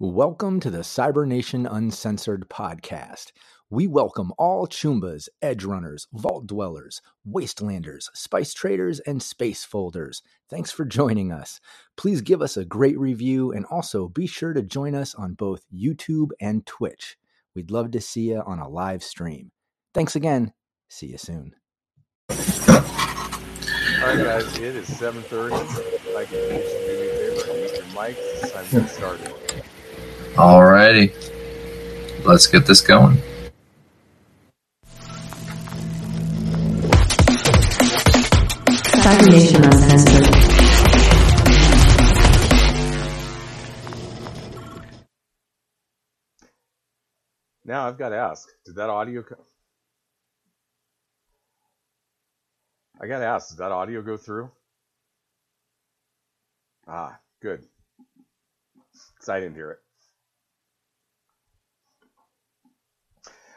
Welcome to the Cybernation Uncensored podcast. We welcome all Chumbas, Edge Runners, Vault Dwellers, Wastelanders, Spice Traders, and Space Folders. Thanks for joining us. Please give us a great review and also be sure to join us on both YouTube and Twitch. We'd love to see you on a live stream. Thanks again. See you soon. All right, guys, it is 7.30. Like, do me a favor, mute your mics. It's time to get started. Alrighty. Let's get this going. Cybernation Uncensored. Now I've got to ask, did that audio... Co- I got to ask, did that audio go through? Ah, good. Because I didn't hear it.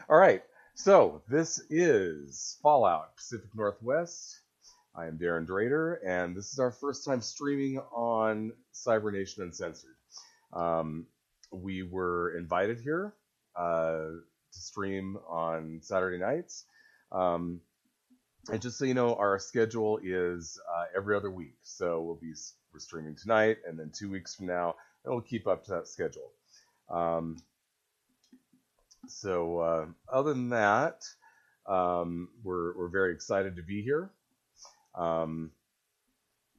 All right, so this is Fallout Pacific Northwest. I am Darren Drader, and this is our first time streaming on Cybernation Uncensored. Um, we were invited here uh, to stream on Saturday nights. Um, and just so you know, our schedule is uh, every other week. So we'll be we're streaming tonight, and then two weeks from now, we'll keep up to that schedule. Um, so uh, other than that, um, we're we're very excited to be here. Um,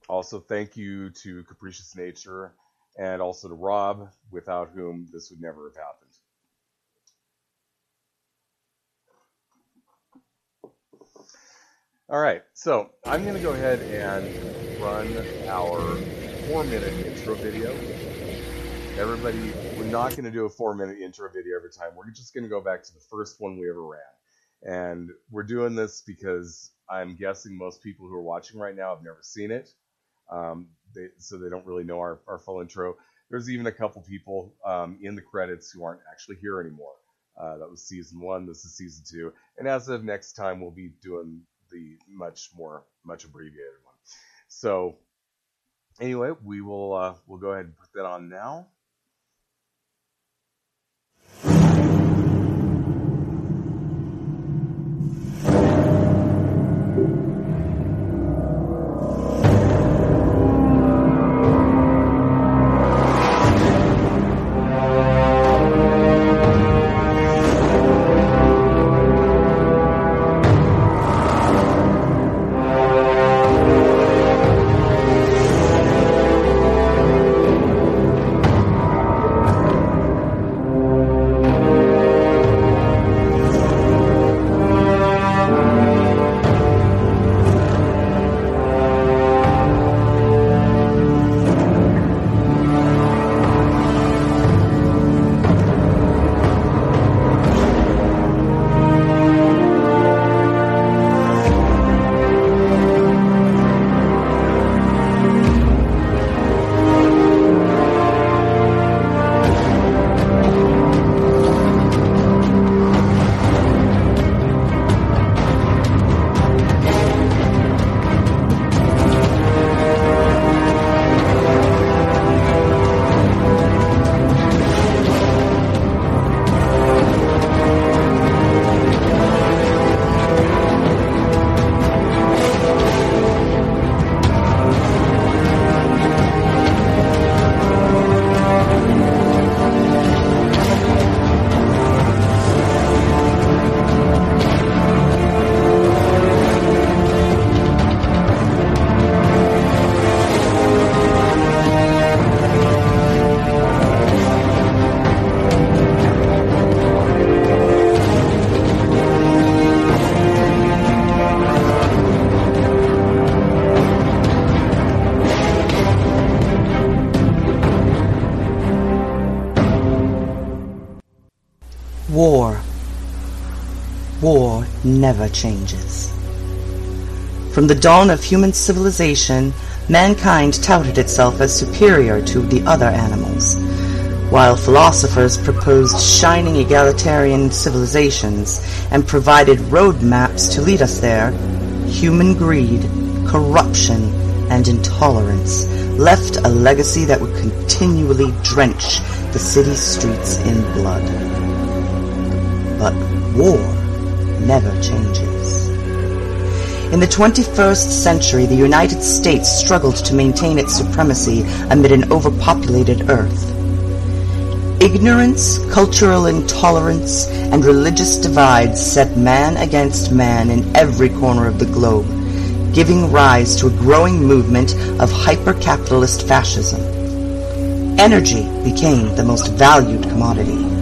also, thank you to Capricious Nature and also to Rob, without whom this would never have happened. All right, so I'm going to go ahead and run our four minute intro video. Everybody, we're not going to do a four minute intro video every time. We're just going to go back to the first one we ever ran. And we're doing this because I'm guessing most people who are watching right now have never seen it. Um, they, so they don't really know our, our full intro. There's even a couple people um, in the credits who aren't actually here anymore. Uh, that was season one. This is season two. And as of next time, we'll be doing the much more much abbreviated one. So anyway, we will uh, we'll go ahead and put that on now. Never changes. From the dawn of human civilization, mankind touted itself as superior to the other animals. While philosophers proposed shining egalitarian civilizations and provided roadmaps to lead us there, human greed, corruption, and intolerance left a legacy that would continually drench the city's streets in blood. But war never changes. In the 21st century, the United States struggled to maintain its supremacy amid an overpopulated Earth. Ignorance, cultural intolerance, and religious divides set man against man in every corner of the globe, giving rise to a growing movement of hyper-capitalist fascism. Energy became the most valued commodity.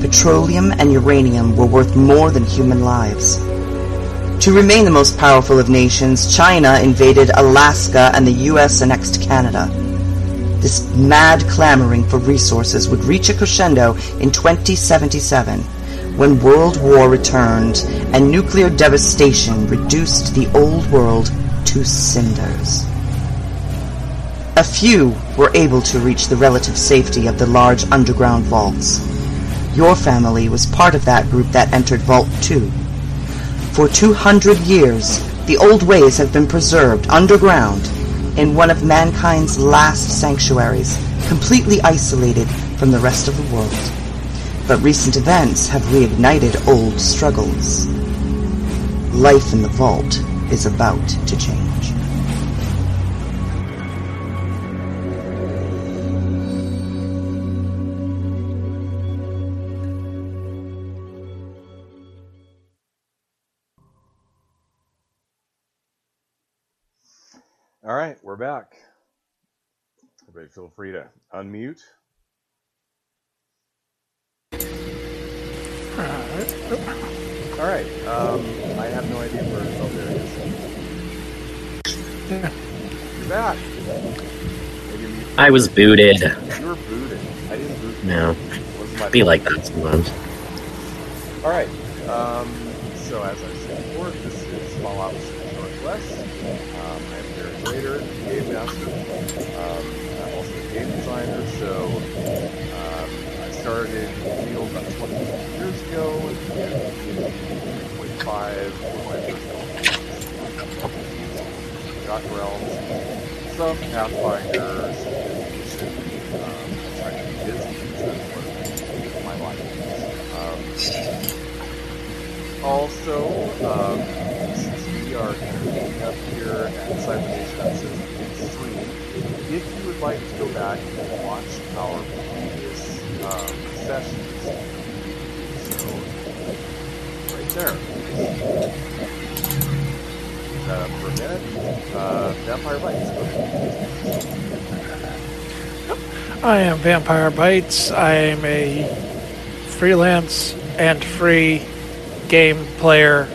Petroleum and uranium were worth more than human lives. To remain the most powerful of nations, China invaded Alaska and the US annexed Canada. This mad clamoring for resources would reach a crescendo in 2077 when World War returned and nuclear devastation reduced the old world to cinders. A few were able to reach the relative safety of the large underground vaults. Your family was part of that group that entered Vault 2. For 200 years, the old ways have been preserved underground in one of mankind's last sanctuaries, completely isolated from the rest of the world. But recent events have reignited old struggles. Life in the vault is about to change. Feel free to unmute. All right. Um, I have no idea where. Oh, there it is. You're back. I was booted. You were booted. I didn't boot. No, be like that sometimes. All right. Um, so as I said before, this is Small Fallout Northwest. Um, I'm Darren Drader, game master. Um, I'm also a game designer. So um, I started in the field about 20 years ago. And in 3.5 for my Realms, some Pathfinder, some um, be busy. That's what my life. Um, also, um, are up here at Cybernation Uncensored stream, if you would like to go back and watch our previous um, sessions, so right there. Up for a minute. Uh, Vampire Bites. I am Vampire Bites. I am a freelance and free game player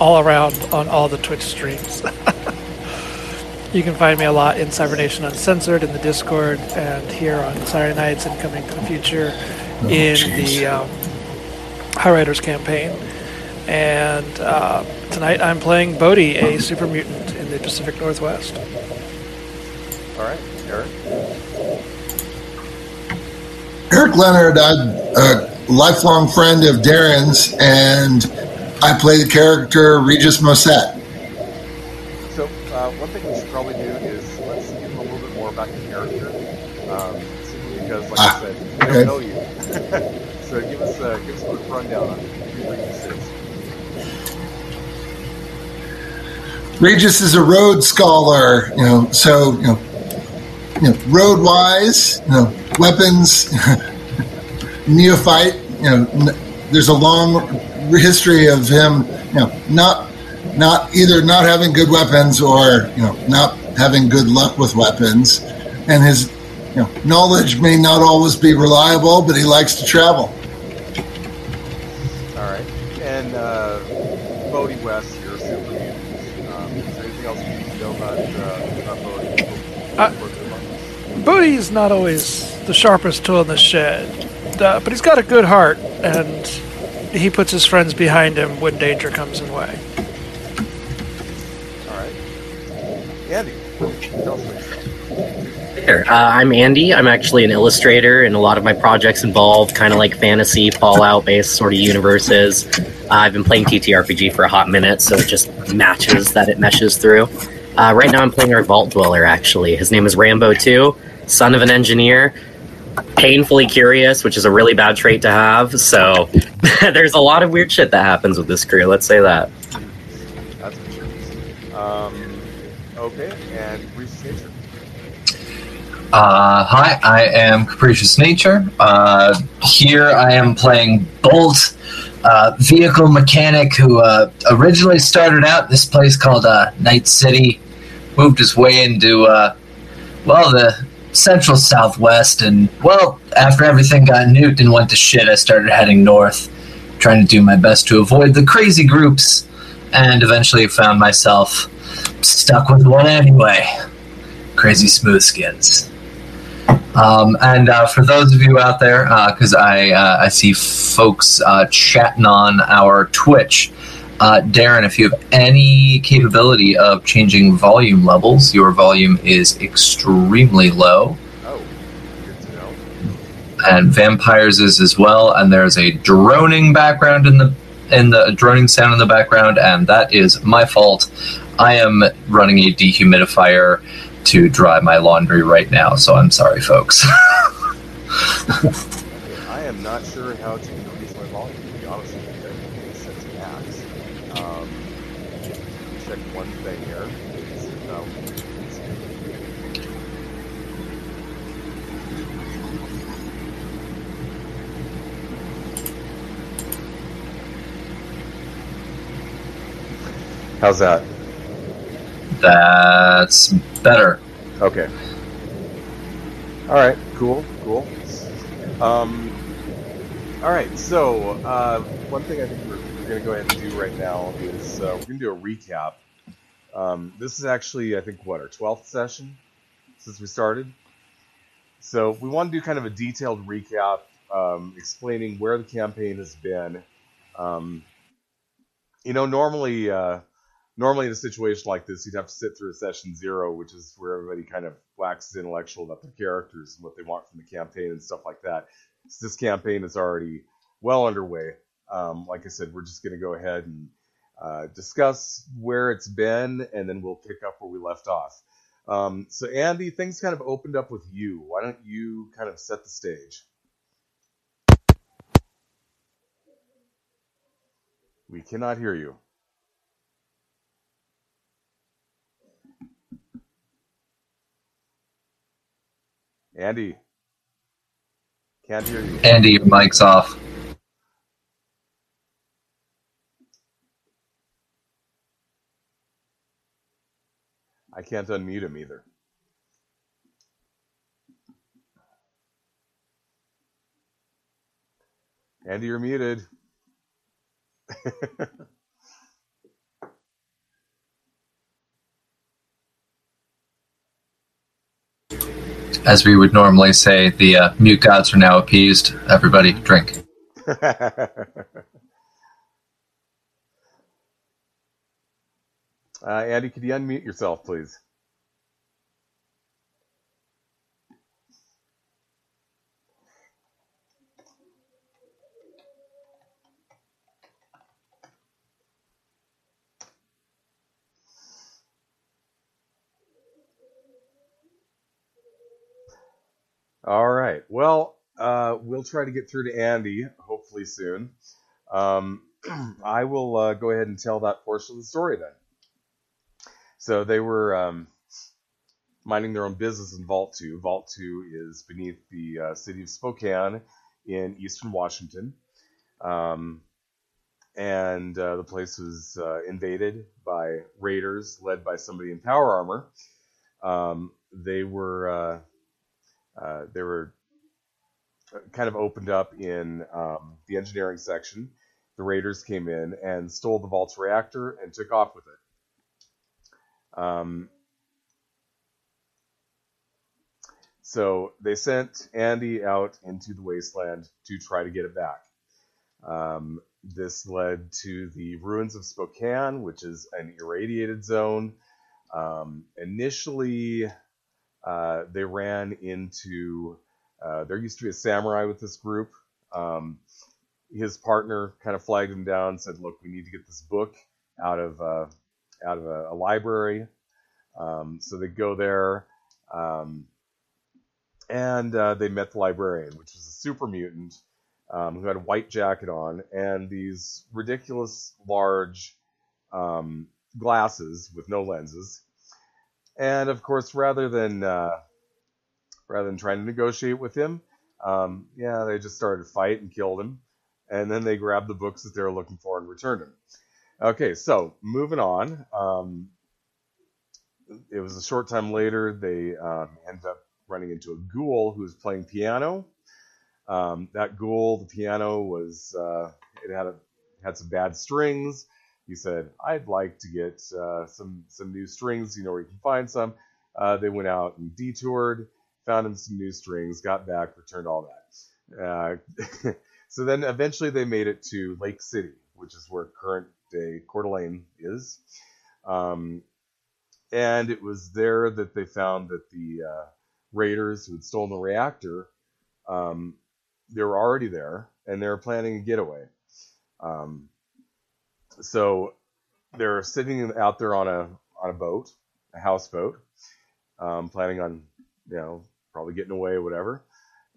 all around on all the Twitch streams. you can find me a lot in Cybernation Uncensored in the Discord and here on Saturday nights and Coming to the Future in the um, High Riders campaign. And uh, tonight I'm playing Bodhi, a super mutant in the Pacific Northwest. All right, Eric. Eric Leonard, I'm a lifelong friend of Darren's, and I play the character Regis Mosset. One thing we should probably do is let's give him a little bit more about your character. Um, because, like Ah, I said, we okay. don't know you. so, give us, uh, give us a quick rundown on who Regis is. Regis is a Rhodes scholar, you know, so you know, you know, road wise, you know, weapons, neophyte. You know, n- there's a long history of him, you know, not not either not having good weapons or you know not having good luck with weapons, and his you know knowledge may not always be reliable, but he likes to travel. All right. And uh, Bodhi West, you're a super mutant. Um, is there anything else you need to know about, uh, about Bodhi? Uh, Bodhi's not always the sharpest tool in the shed, uh, but he's got a good heart, and he puts his friends behind him when danger comes in way. Andy, tell us about yourself. There. Uh, I'm Andy. I'm actually an illustrator, and a lot of my projects involve kind of like fantasy, Fallout based sort of universes. Uh, I've been playing TTRPG for a hot minute, so it just matches that it meshes through. Uh, right now, I'm playing our Vault Dweller, actually. His name is Rambo 2, son of an engineer. painfully curious, which is a really bad trait to have. So there's a lot of weird shit that happens with this crew. Let's say that. That's for sure. Um, okay, and Capricious Nature. Uh, hi, I am Capricious Nature. Uh, here I am playing Bolt, uh, vehicle mechanic who uh, originally started out in this place called uh, Night City, moved his way into, uh, well, the central southwest, and, well, after everything got nuked and went to shit, I started heading north, trying to do my best to avoid the crazy groups, and eventually found myself stuck with one anyway. Crazy smooth skins. Um, and uh, for those of you out there, because I uh, I see folks uh, chatting on our Twitch, uh, Darren, if you have any capability of changing volume levels, your volume is extremely low, Oh, good to know. and vampires is as well. And there's a droning background in the in the droning sound in the background, and that is my fault. I am running a dehumidifier to dry my laundry right now, so I'm sorry, folks. I am not sure how to increase my volume, to be honest with you. Everything is set to max. Um, check one thing here. No. How's that? That's better. Okay. All right. Cool. Cool. Um, all right. So uh, one thing I think we're, we're going to go ahead and do right now is uh, we're going to do a recap. Um, this is actually, I think, what our twelfth session since we started. So we want to do kind of a detailed recap, um, explaining where the campaign has been. Um, you know, normally. Uh, normally in a situation like this, you'd have to sit through a session zero, which is where everybody kind of waxes intellectual about their characters and what they want from the campaign and stuff like that. So this campaign is already well underway. Um, like I said, we're just going to go ahead and uh, discuss where it's been, and then we'll pick up where we left off. Um, so, Andy, things kind of opened up with you. Why don't you kind of set the stage? We cannot hear you. Andy, can't hear you. Andy, your mic's off. I can't unmute him either. Andy, you're muted. As we would normally say, the uh, mute gods are now appeased. Everybody, drink. uh, Andy, could you unmute yourself, please? All right. Well, uh, we'll try to get through to Andy hopefully soon. Um, I will uh, go ahead and tell that portion of the story then. So they were um, minding their own business in Vault 2. Vault 2 is beneath the uh, city of Spokane in eastern Washington. Um, and uh, the place was uh, invaded by raiders led by somebody in power armor. Um, they were uh, uh, they were kind of opened up in um, the engineering section. The raiders came in and stole the vault's reactor and took off with it. Um, so they sent Andy out into the wasteland to try to get it back. Um, this led to the ruins of Spokane, which is an irradiated zone. Um, initially, uh, they ran into. Uh, there used to be a samurai with this group. Um, his partner kind of flagged him down, said, "Look, we need to get this book out of uh, out of a, a library." Um, so they go there. Um, and uh, they met the librarian, which was a super mutant um, who had a white jacket on and these ridiculous large um, glasses with no lenses. And of course, rather than uh, rather than trying to negotiate with him, um, yeah, they just started to fight and killed him. And then they grabbed the books that they were looking for and returned them. Okay, so moving on. Um, it was a short time later they um, ended up running into a ghoul who was playing piano. Um, that ghoul, the piano was uh, it had a, had some bad strings. He said, "I'd like to get uh, some some new strings. You know where you can find some." Uh, they went out and detoured, found him some new strings, got back, returned all that. Uh, so then eventually they made it to Lake City, which is where current day Coeur d'Alene is. Um, and it was there that they found that the uh, raiders who had stolen the reactor, um, they were already there, and they were planning a getaway. Um, so they're sitting out there on a on a boat, a houseboat, um, planning on you know probably getting away or whatever.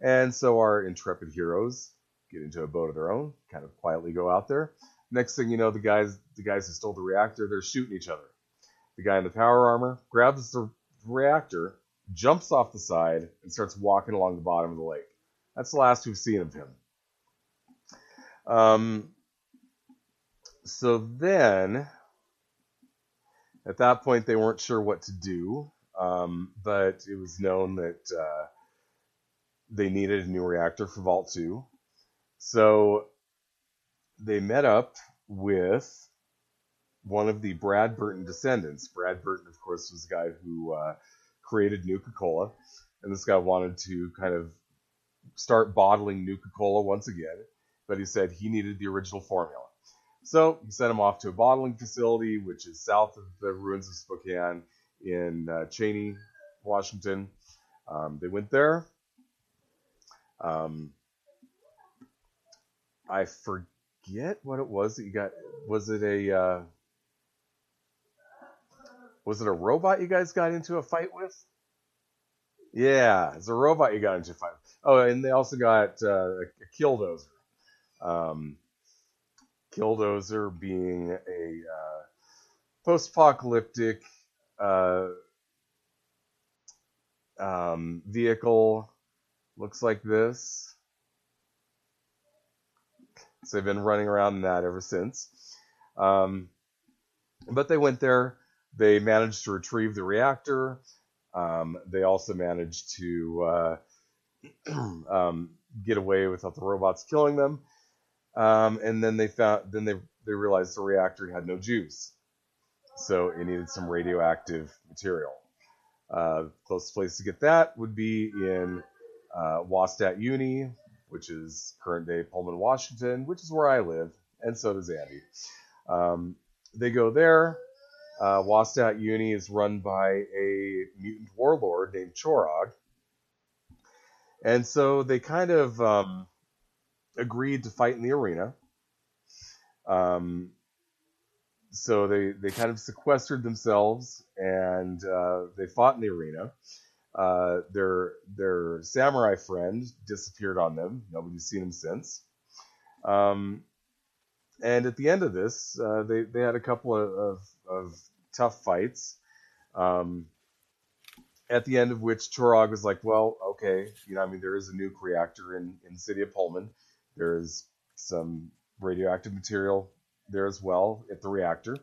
And so our intrepid heroes get into a boat of their own, kind of quietly go out there. Next thing you know, the guys the guys who stole the reactor, they're shooting each other. The guy in the power armor grabs the reactor, jumps off the side, and starts walking along the bottom of the lake. That's the last we've seen of him. Um, so then, at that point, they weren't sure what to do, um, but it was known that uh, they needed a new reactor for Vault 2. So they met up with one of the Bradberton descendants. Bradberton, of course, was the guy who uh, created Nuka Cola, and this guy wanted to kind of start bottling Nuka Cola once again, but he said he needed the original formula. So he sent him off to a bottling facility, which is south of the ruins of Spokane in uh, Cheney, Washington. Um, they went there. Um, I forget what it was that you got. Was it a uh, was it a robot you guys got into a fight with? Yeah, it's a robot you got into a fight. With. Oh, and they also got uh, a, killdozer. Um, killdozer being a uh, post-apocalyptic uh, um, vehicle. Looks like this. So they've been running around in that ever since. Um, but they went there. They managed to retrieve the reactor. Um, they also managed to uh, um, get away without the robots killing them. Um, and then they found, then they they realized the reactor had no juice, so it needed some radioactive material. Uh, closest place to get that would be in uh, Wastat Uni, which is current day Pullman, Washington, which is where I live, and so does Andy. Um, they go there. Uh, Wastat Uni is run by a mutant warlord named Chorog. And so they kind of um, agreed to fight in the arena. Um, so they, they kind of sequestered themselves and uh, they fought in the arena. Uh, their their samurai friend disappeared on them. Nobody's seen him since. Um, and at the end of this, uh, they they had a couple of, of, of tough fights. Um, at the end of which Chorog was like, "Well, okay, you know, I mean, there is a nuke reactor in in city of Pullman. There is some radioactive material there as well at the reactor."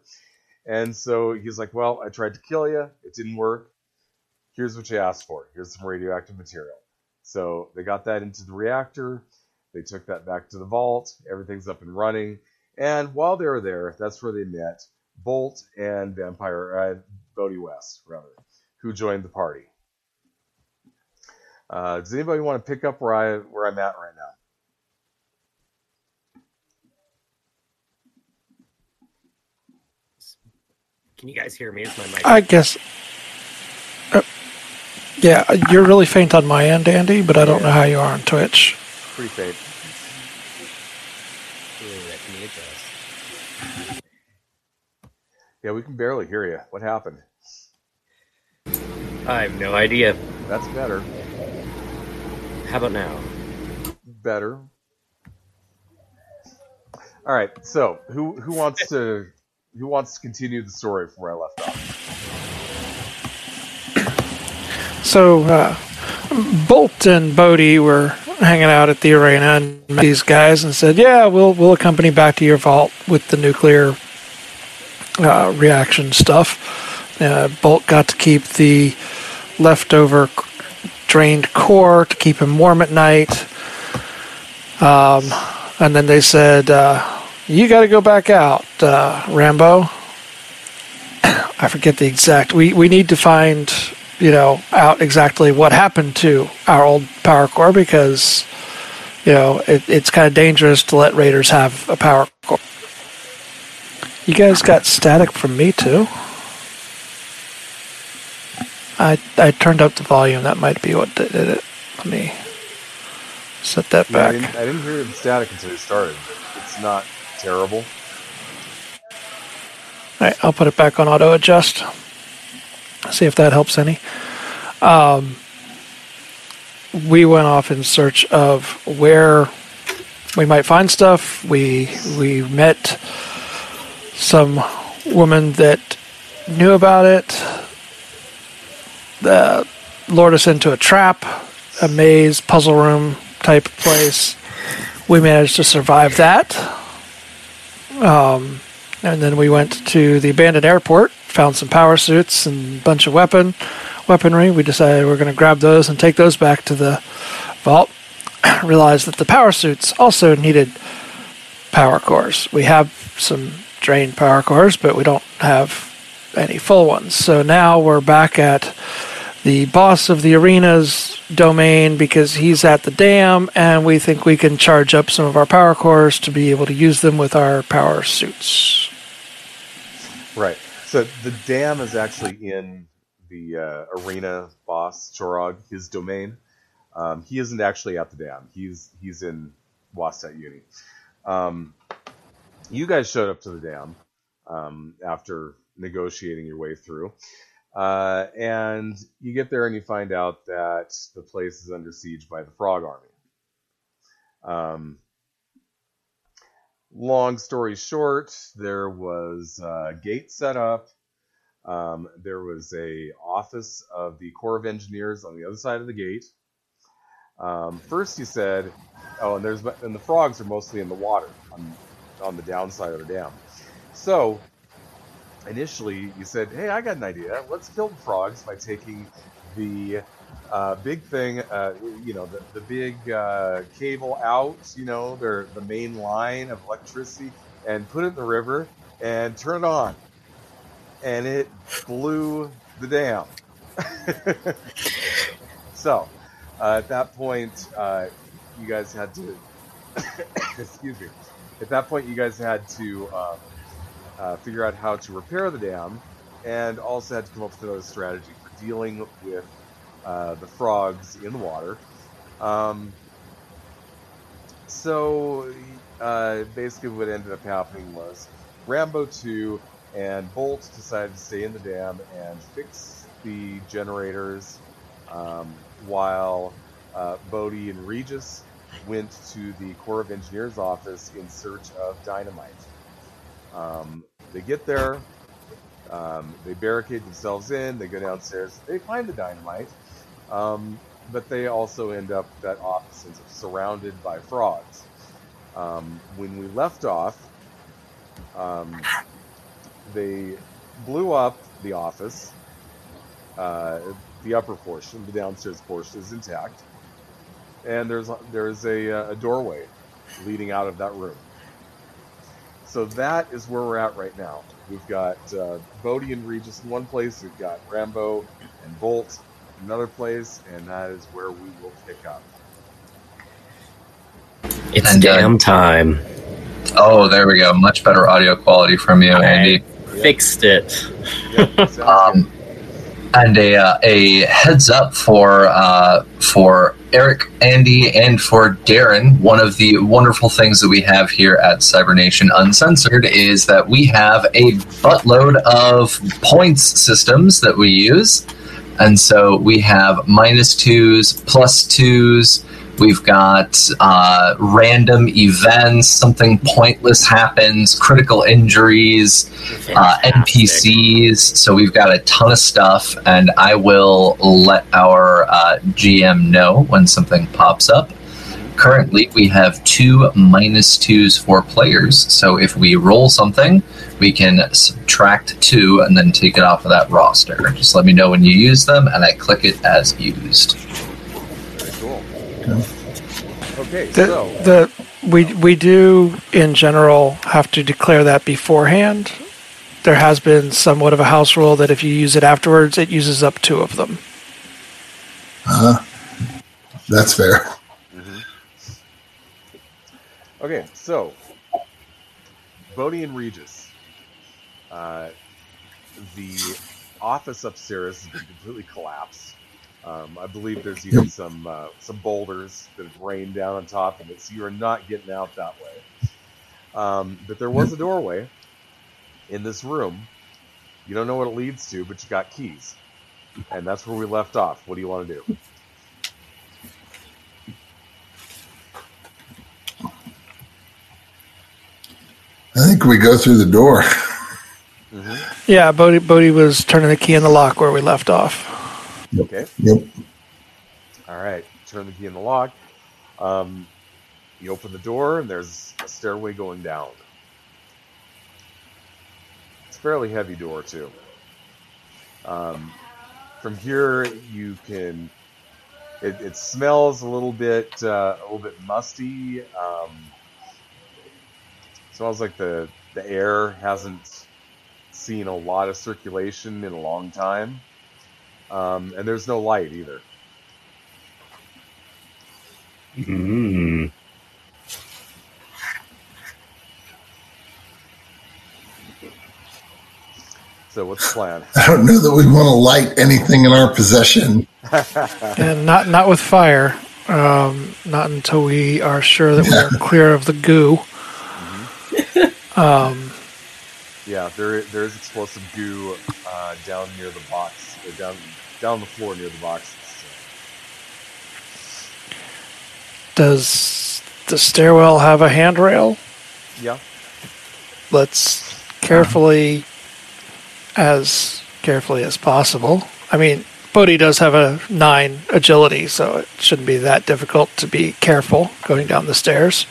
And so he's like, "Well, I tried to kill you. It didn't work here's what you asked for. Here's some radioactive material. So they got that into the reactor. They took that back to the vault. Everything's up and running. And while they were there, that's where they met Bolt and Vampire, uh, Bodhi West, rather, who joined the party. Uh, does anybody want to pick up where I where I'm at right now? Can you guys hear me? Is my mic? I guess. Uh, yeah, you're really faint on my end, Andy, but I don't know how you are on Twitch. Pretty faint. Ooh, that can be adjust. Yeah, we can barely hear you. What happened? I have no idea. That's better. How about now? Better. All right. So who who wants to who wants to continue the story from where I left off? So, uh, Bolt and Bodhi were hanging out at the arena and met these guys and said, "Yeah, we'll we'll accompany back to your vault with the nuclear uh, reaction stuff." Uh, Bolt got to keep the leftover drained core to keep him warm at night. Um, and then they said, uh, "You got to go back out, uh, Rambo." I forget the exact. We we need to find you know out exactly what happened to our old power core because you know it, it's kind of dangerous to let raiders have a power core. You guys got static from me too. I I turned up the volume. That might be what did it. Let me set that Yeah, I, back. didn't, I didn't hear the static until it started. It's not terrible. All right, I'll put it back on auto adjust. See if that helps any. Um, we went off in search of where we might find stuff. We we met some woman that knew about it. That lured us into a trap, a maze, puzzle room type place. We managed to survive that. Um, and then we went to the abandoned airport, found some power suits and a bunch of weapon weaponry. We decided we are going to grab those and take those back to the vault. Realized that the power suits also needed power cores. We have some drained power cores, but we don't have any full ones. So now we're back at the boss of the arena's domain because he's at the dam, and we think we can charge up some of our power cores to be able to use them with our power suits. Right. So the dam is actually in the uh, arena boss Chorog, his domain. Um, he isn't actually at the dam. He's he's in Wasat Uni. Um, you guys showed up to the dam um, after negotiating your way through, uh, and you get there and you find out that the place is under siege by the Frog Army. Um, long story short, there was a gate set up. Um, there was a office of the Corps of Engineers on the other side of the gate. Um, first, you said, "Oh, and there's and the frogs are mostly in the water on on the downside of the dam." So, initially, you said, "Hey, I got an idea. Let's kill the frogs by taking the uh, big thing, uh, you know, the, the big uh, cable out, you know, their the main line of electricity, and put it in the river and turn it on." And it blew the dam. so, uh, at that point, uh, you guys had to. excuse me. At that point, you guys had to um, uh, figure out how to repair the dam, and also had to come up with another strategy for dealing with uh, the frogs in the water. Um, so, uh, basically, what ended up happening was Rambo 2 and Bolt decided to stay in the dam and fix the generators um, while uh, Bodhi and Regis went to the Corps of Engineers office in search of dynamite. Um, they get there, um, they barricade themselves in, they go downstairs, they find the dynamite, um, but they also end up, that office is surrounded by frogs. Um, when we left off, um, they blew up the office. Uh, the upper portion, the downstairs portion, is intact, and there's there's a, uh, a doorway leading out of that room. So that is where we're at right now. We've got uh, Bodhi and Regis in one place. We've got Rambo and Bolt in another place, and that is where we will pick up. It's And, uh, damn time. Oh, there we go. Much better audio quality from you, All right. Andy. Fixed it. Yeah, Um, and a uh, a heads up for uh, for Eric, Andy, and for Darren. One of the wonderful things that we have here at Cybernation Uncensored is that we have a buttload of points systems that we use. And so we have minus twos, plus twos. We've got uh, random events, something pointless happens, critical injuries, uh, NPCs. So we've got a ton of stuff, and I will let our uh, GM know when something pops up. Currently, we have two minus twos for players. So if we roll something, we can subtract two and then take it off of that roster. Just let me know when you use them, and I click it as used. Very cool. Okay, The, so the we we do in general have to declare that beforehand. There has been somewhat of a house rule that if you use it afterwards, it uses up two of them. Uh huh. That's fair. Okay, so Bodhi and Regis. Uh, the office upstairs has completely collapsed. Um, I believe there's even some uh, some boulders that have rained down on top of it, so you are not getting out that way. Um, but there was a doorway in this room. You don't know what it leads to, but you got keys, and that's where we left off. What do you want to do? I think we go through the door. Yeah, Bodie, Bodhi was turning the key in the lock where we left off. Okay. Yep. All right, turn the key in the lock. Um, you open the door, and there's a stairway going down. It's a fairly heavy door, too. Um, from here, you can. It, it smells a little bit, uh, a little bit musty. Um, smells like the the air hasn't seen a lot of circulation in a long time. Um, and there's no light either. Mm. So what's the plan? I don't know that we want to light anything in our possession. And not not with fire. Um, not until we are sure that we are clear of the goo. Um, Yeah, there there is explosive goo uh, down near the box, or down down the floor near the boxes. does the stairwell have a handrail? Yeah. Let's carefully, as carefully as possible. I mean, Bodhi does have a nine agility, so it shouldn't be that difficult to be careful going down the stairs.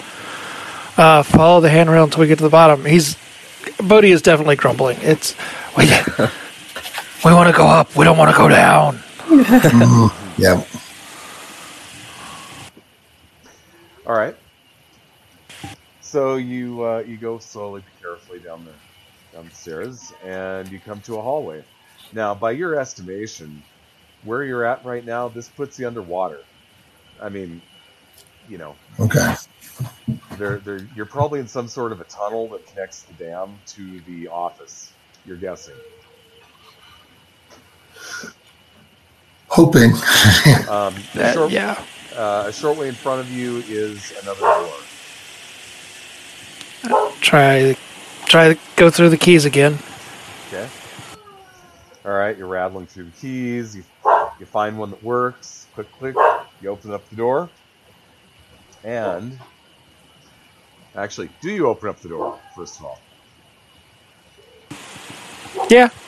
Uh, follow the handrail until we get to the bottom. He's Bodhi is definitely grumbling. It's we we want to go up. We don't want to go down. Yep. All right. So you uh, you go slowly, carefully down the down the stairs, and you come to a hallway. Now, by your estimation, where you're at right now, this puts you underwater. I mean, you know, Okay. They're, they're, you're probably in some sort of a tunnel that connects the dam to the office. You're guessing. Hoping. Um, a, Uh, short, yeah. uh, a short way in front of you is another door. Try try to go through the keys again. Okay. All right, you're rattling through the keys. You you find one that works. Click, click. You open up the door, and actually, do you open up the door first of all? Yeah.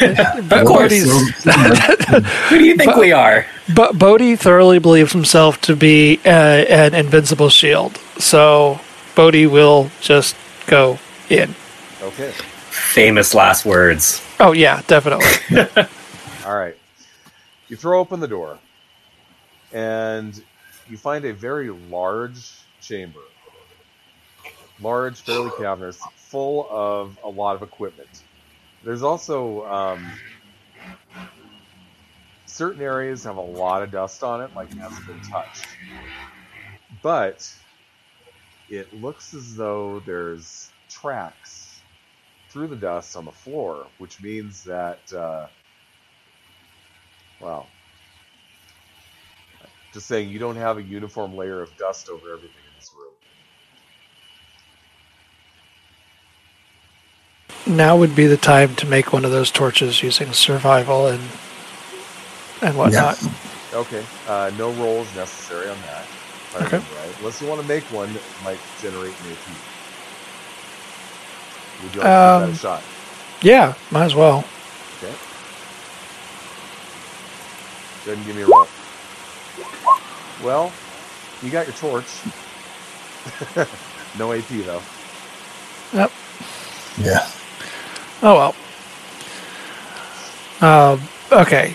Of course. Bodhi's- Who do you think we are? But Bodhi thoroughly believes himself to be uh, an invincible shield, so Bodhi will just go in. Okay. Famous last words. Oh yeah, definitely. All right. You throw open the door, and you find a very large chamber. Large, fairly cavernous, full of a lot of equipment. There's also um, certain areas have a lot of dust on it, like hasn't been touched. But it looks as though there's tracks through the dust on the floor, which means that, uh, well, just saying you don't have a uniform layer of dust over everything in this room. Now would be the time to make one of those torches using survival and and whatnot. Okay. Uh, no rolls necessary on that. if I Okay. remember Right. Unless you want to make one that might generate an AP. Would you like to give that Um, a shot? Yeah, might as well. Okay. Go ahead and give me a roll. Well, you got your torch. no AP though. Yep. Yeah. Oh well. Um, okay.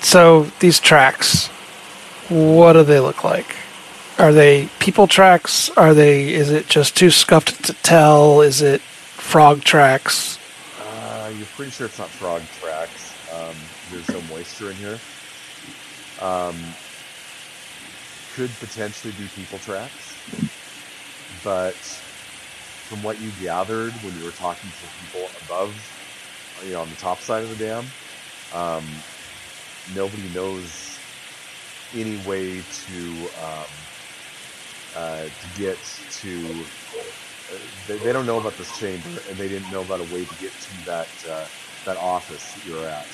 So these tracks, what do they look like? Are they people tracks? Are they? Is it just too scuffed to tell? Is it frog tracks? Uh, you're pretty sure it's not frog tracks. Um, there's no moisture in here. Um, could potentially be people tracks, but from what you gathered when you were talking to people above, you know, on the top side of the dam, um, nobody knows any way to um, uh, to get to uh, they, they don't know about this chamber, and they didn't know about a way to get to that uh, that office that you're at.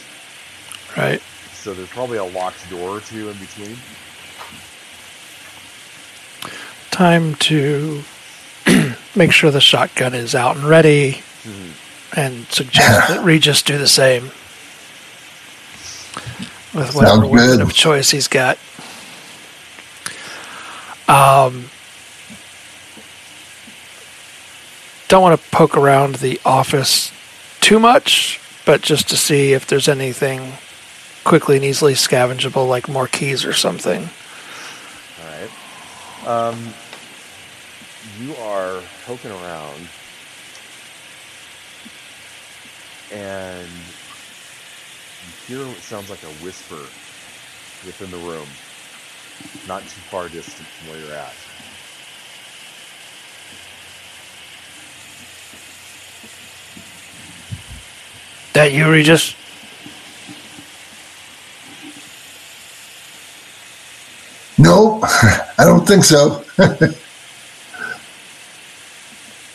Right. So there's probably a locked door or two in between. Time to make sure the shotgun is out and ready, and suggest that Regis do the same with whatever weapon of choice he's got. Um, don't want to poke around the office too much, but just to see if there's anything quickly and easily scavengeable, like more keys or something. All right. Um, you are poking around, and you hear what sounds like a whisper within the room, not too far distant from where you're at. That you, Regis? No, I don't think so.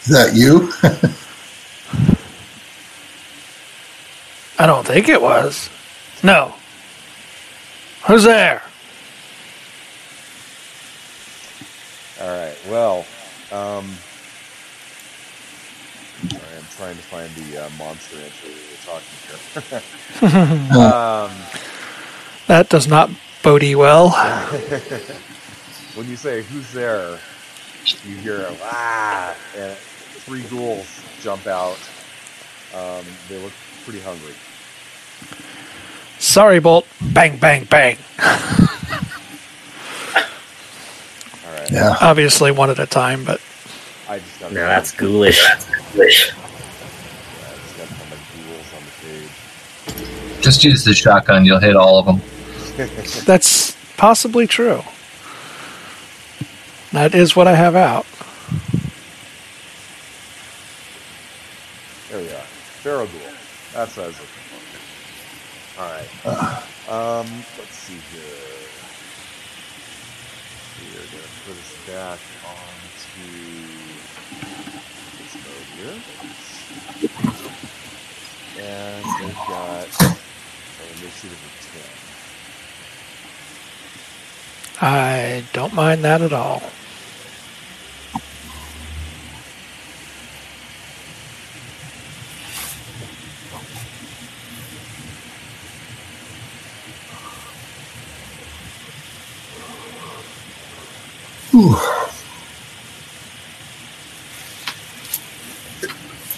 Is that you? I don't think it was. No. Who's there? All right. Well, um, sorry, I'm trying to find the uh, monster entry we were talking here. um, That does not bode well. when you say "Who's there," you hear a ah, and three ghouls jump out. Um, they look pretty hungry. Sorry, Bolt. Bang, bang, bang. All right. Yeah. Obviously, one at a time, but I just got. No, that's ghoulish. I just got my ghouls on the page. Just use the shotgun, you'll hit all of them. that's possibly true. That is what I have out. There we are. Pharaoh That's what I was looking for. All right. Um, let's see here. We are going to put us back onto this mode here. And they've got an initiative of 10. I don't mind that at all. Whew.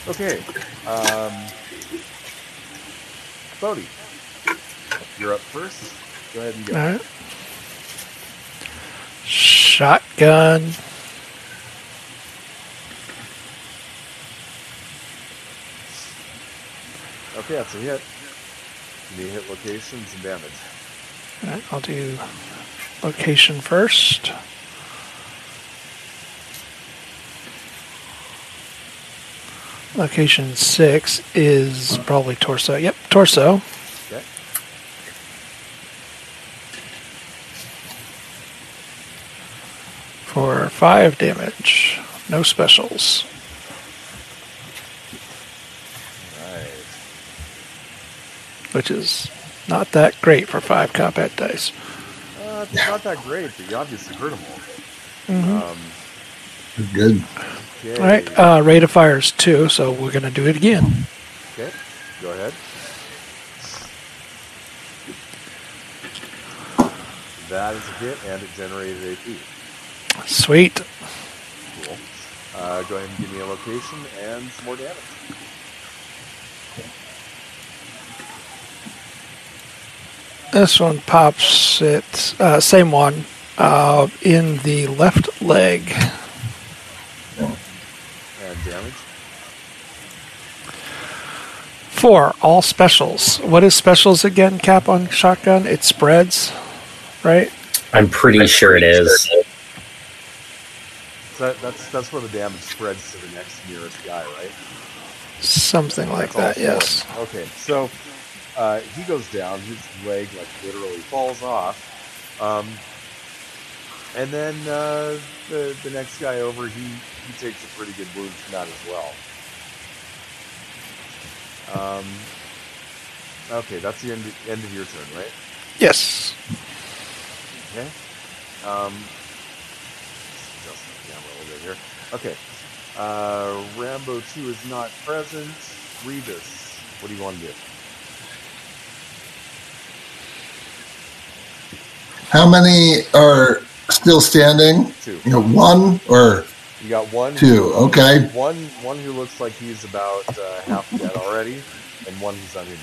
Okay. Um, Bodhi, you're up first. Go ahead and go. All right. Shotgun. Okay, that's a hit. You need hit locations and damage. All right, I'll do location first. Location six is probably torso. Yep, torso. Okay. For five damage. No specials. Alright. which is Not that great for five combat dice. Uh, it's not that great, but you obviously hurt them all. Mhm. Um, Good. Okay. All right, uh, rate of fire is two, so we're going to do it again. Okay, go ahead. That is a hit, and it generated AP. Sweet. Cool. Uh, go ahead and give me a location and some more damage. This one pops it, uh, same one, uh, in the left leg. And damage. Four, all specials. What is specials again, Cap on shotgun? It spreads, right? I'm pretty sure it is. So that, that's that's where the damage spreads to the next nearest guy, right? Something like That's all that, four. yes. Okay, so uh, he goes down. His leg like literally falls off, um, and then uh, the the next guy over, he he takes a pretty good wound from that as well. Um, okay, that's the end end of your turn, right? Yes. Okay. Um, just the camera a little bit here. Okay. Uh, Rambo 2 is not present. Regis, what do you want to do? How many are still standing? Two. You know, one or You got one. two. Okay. One, one who looks like he's about uh, half dead already, and one who's uninjured.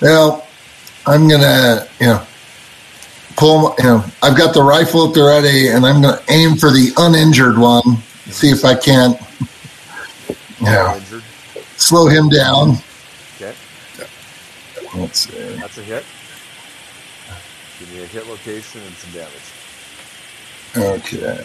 Well, I'm gonna, you know, pull. You know, I've got the rifle at the ready, and I'm gonna aim for the uninjured one. See if I can't, you know, slow him down. Okay, Let's see. that's a hit. Give me a hit location and some damage. Okay.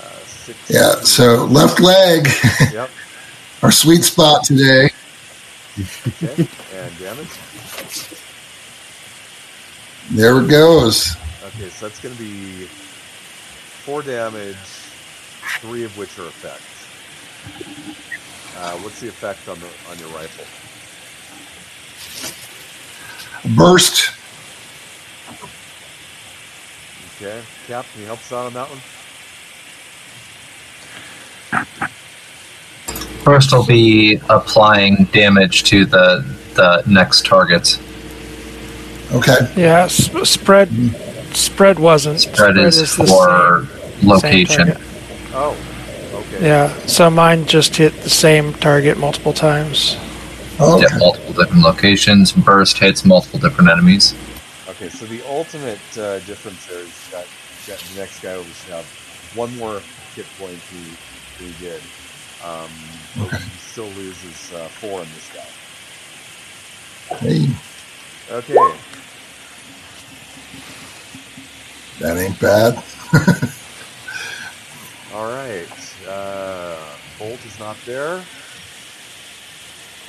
Uh, six. Yeah. So left leg, Yep. our sweet spot today. Okay. And damage. There it goes. Okay, so that's going to be four damage, three of which are effects. Uh, what's the effect on the on your rifle? Burst. Okay, Cap, can you help us out on that one? First, I'll be applying damage to the the next targets. Okay. Yeah, sp- spread spread wasn't. Spread is the for same- same location. target. Oh, okay. Yeah, so mine just hit the same target multiple times. Okay. Yeah, multiple different locations. Burst hits multiple different enemies. Okay, so the ultimate uh, difference there is that, that the next guy over should have one more hit point he, he did. Um, but Okay. he still loses uh, four in this guy. Hey, Okay, that ain't bad. all right. Uh, Bolt is not there.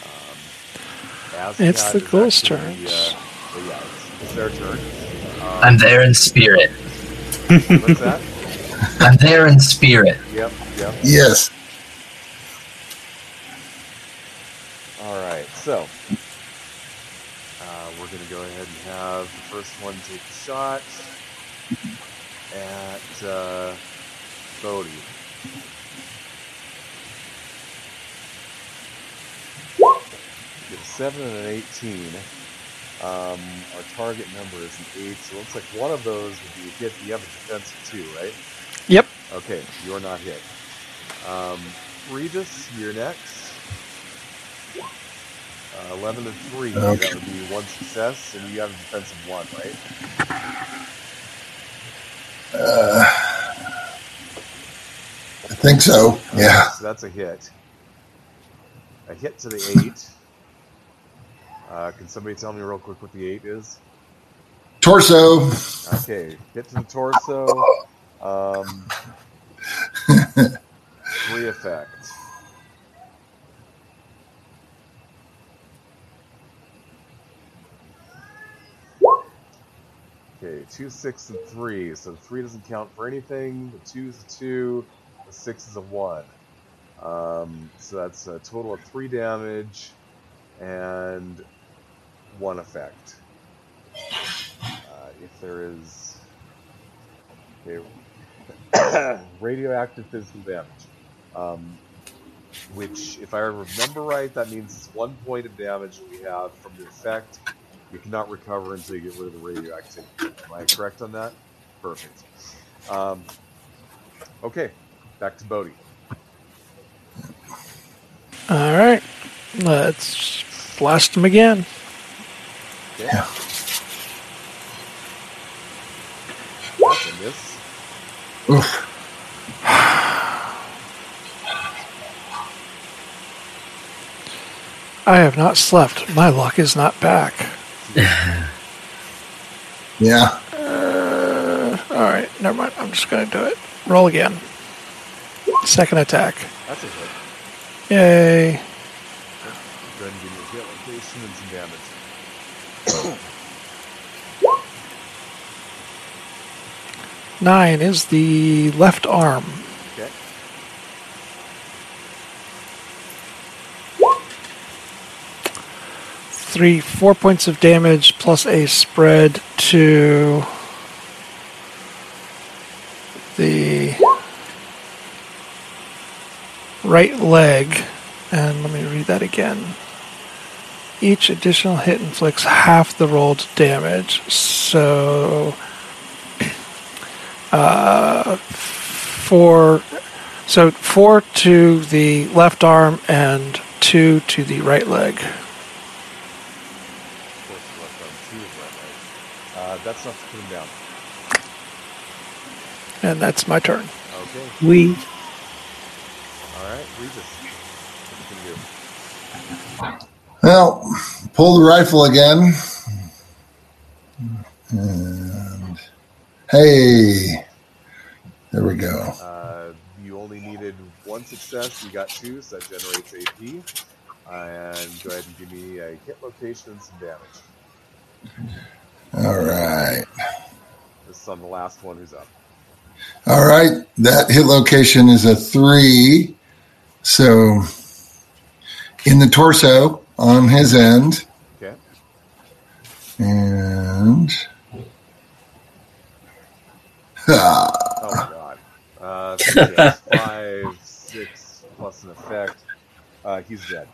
Um, It's the is ghost actually, turns. Uh, well, yeah, it's, it's their turn. Um, I'm there in spirit. What's that? I'm there in spirit. Yep, yep. Yes. All right, so uh, we're going to go ahead and have the first one take a shot at uh, Bodhi. Get a 7 and an 18. Um, our target number is an 8, so it looks like one of those would be a hit. You have a defense of 2, right? Yep. Okay, you're not hit. Um, Regis, you're next. Uh, 11 and 3, Okay. that would be one success, and you have a defense of 1, right? Uh, I think so. Yeah. So that's a hit. A hit to the 8. Uh, can somebody tell me real quick what the 8 is? Torso. Okay, hit to the torso. Um, three effect. Okay, two, six, and three. So three doesn't count for anything. The two is a two. The six is a one. Um, so that's a total of three damage and one effect. Uh, if there is radioactive physical damage, um, which, if I remember right, that means it's one point of damage we have from the effect. You cannot recover until you get rid of the radioactivity. Am I correct on that? Perfect. Um, okay, back to Bodhi. All right, let's blast him again. Okay. Yeah. That's a miss. Oof. I have not slept. My luck is not back. Yeah. Uh, all right, never mind. I'm just going to do it. Roll again. Second attack. That's a hit. Yay. Go ahead and give me a hit location and some damage. Nine is the left arm. Okay. Three, four points of damage plus a spread to the right leg. And let me read that again. Each additional hit inflicts half the rolled damage. So, uh, four, so four to the left arm and two to the right leg. Of course, the left arm two is right leg. Uh, that's enough to put him down. And that's my turn. Okay. We All right, Regis. What you can? Well, pull the rifle again. And hey, there we go. Uh, you only needed one success. You got two, so that generates AP. And go ahead and give me a hit location and some damage. All right. This is on the last one who's up. All right. That hit location is a three. So in the torso on his end. Okay. And ah, Oh my god. Uh, so yes, five, six plus an effect. Uh, he's dead.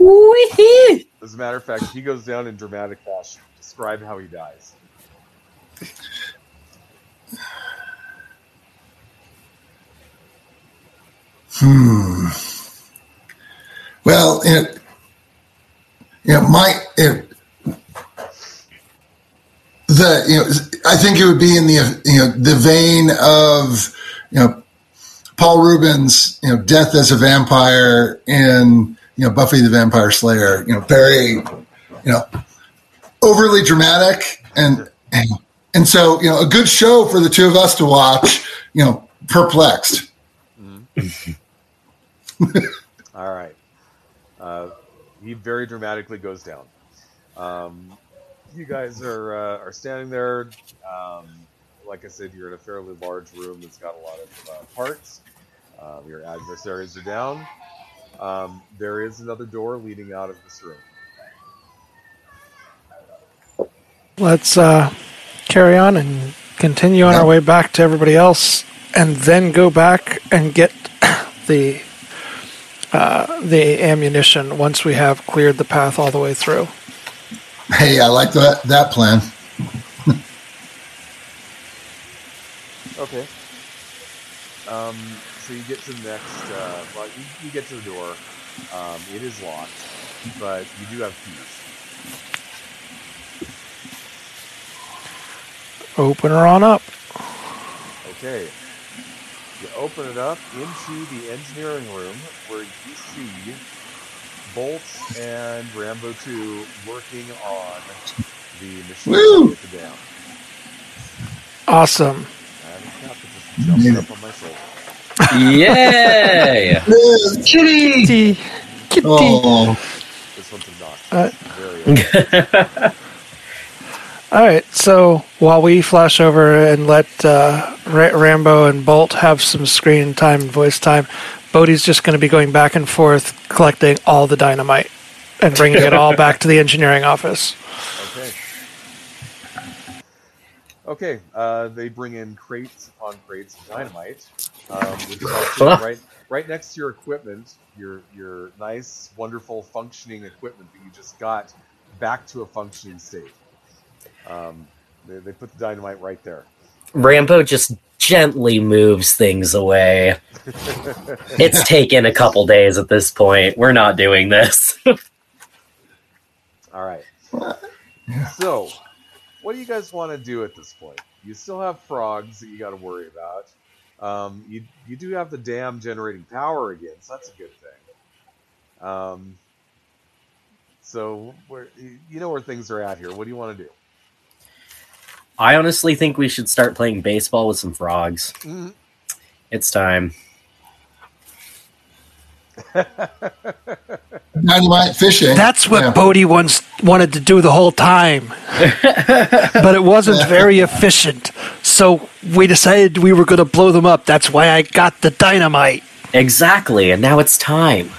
Wee-hee. As a matter of fact, he goes down in dramatic fashion. Describe how he dies. Hmm. Well, it, you know, my it, the you know, I think it would be in the you know the vein of you know Paul Reubens, you know, death as a vampire in you know Buffy the Vampire Slayer. You know, very you know overly dramatic and and, and so you know a good show for the two of us to watch. You know, perplexed. All right. Uh, he very dramatically goes down. Um, you guys are uh, are standing there. Um, like I said, you're in a fairly large room that's got a lot of uh, parts. Um, your adversaries are down. Um, there is another door leading out of this room. Let's uh, carry on and continue on our way back to everybody else, and then go back and get the uh, the ammunition once we have cleared the path all the way through. Hey, I like that that plan. Okay. Um, so you get to the next. Uh, well, you, you get to the door. Um, it is locked, but you do have keys. Open her on up. Okay. You open it up into the engineering room where you see Bolts and Rambo 2 working on the machine Woo! with the dam. Awesome. And captain just jumps Yeah. up on my shoulder. Yay! Kitty! Kitty. Kitty. Oh, This one's obnoxious. Uh, Very obnoxious. All right. So while we flash over and let uh, Ra- Rambo and Bolt have some screen time and voice time, Bodhi's just going to be going back and forth collecting all the dynamite and bringing it all back to the engineering office. Okay. Okay. Uh, they bring in crates upon crates of dynamite, um, which is all sitting right right next to your equipment, your your nice, wonderful, functioning equipment that you just got back to a functioning state. Um, they, they put the dynamite right there. Rambo just gently moves things away. it's taken a couple days at this point. We're not doing this. All right. So, what do you guys want to do at this point? You still have frogs that you got to worry about. Um, you you do have the dam generating power again, so that's a good thing. Um, so where you know where things are at here. What do you want to do? I honestly think we should start playing baseball with some frogs. Mhm. It's time. Dynamite fishing. That's what Yeah. Bodhi once wanted to do the whole time, but it wasn't very efficient. So we decided we were going to blow them up. That's why I got the dynamite. Exactly, and now it's time.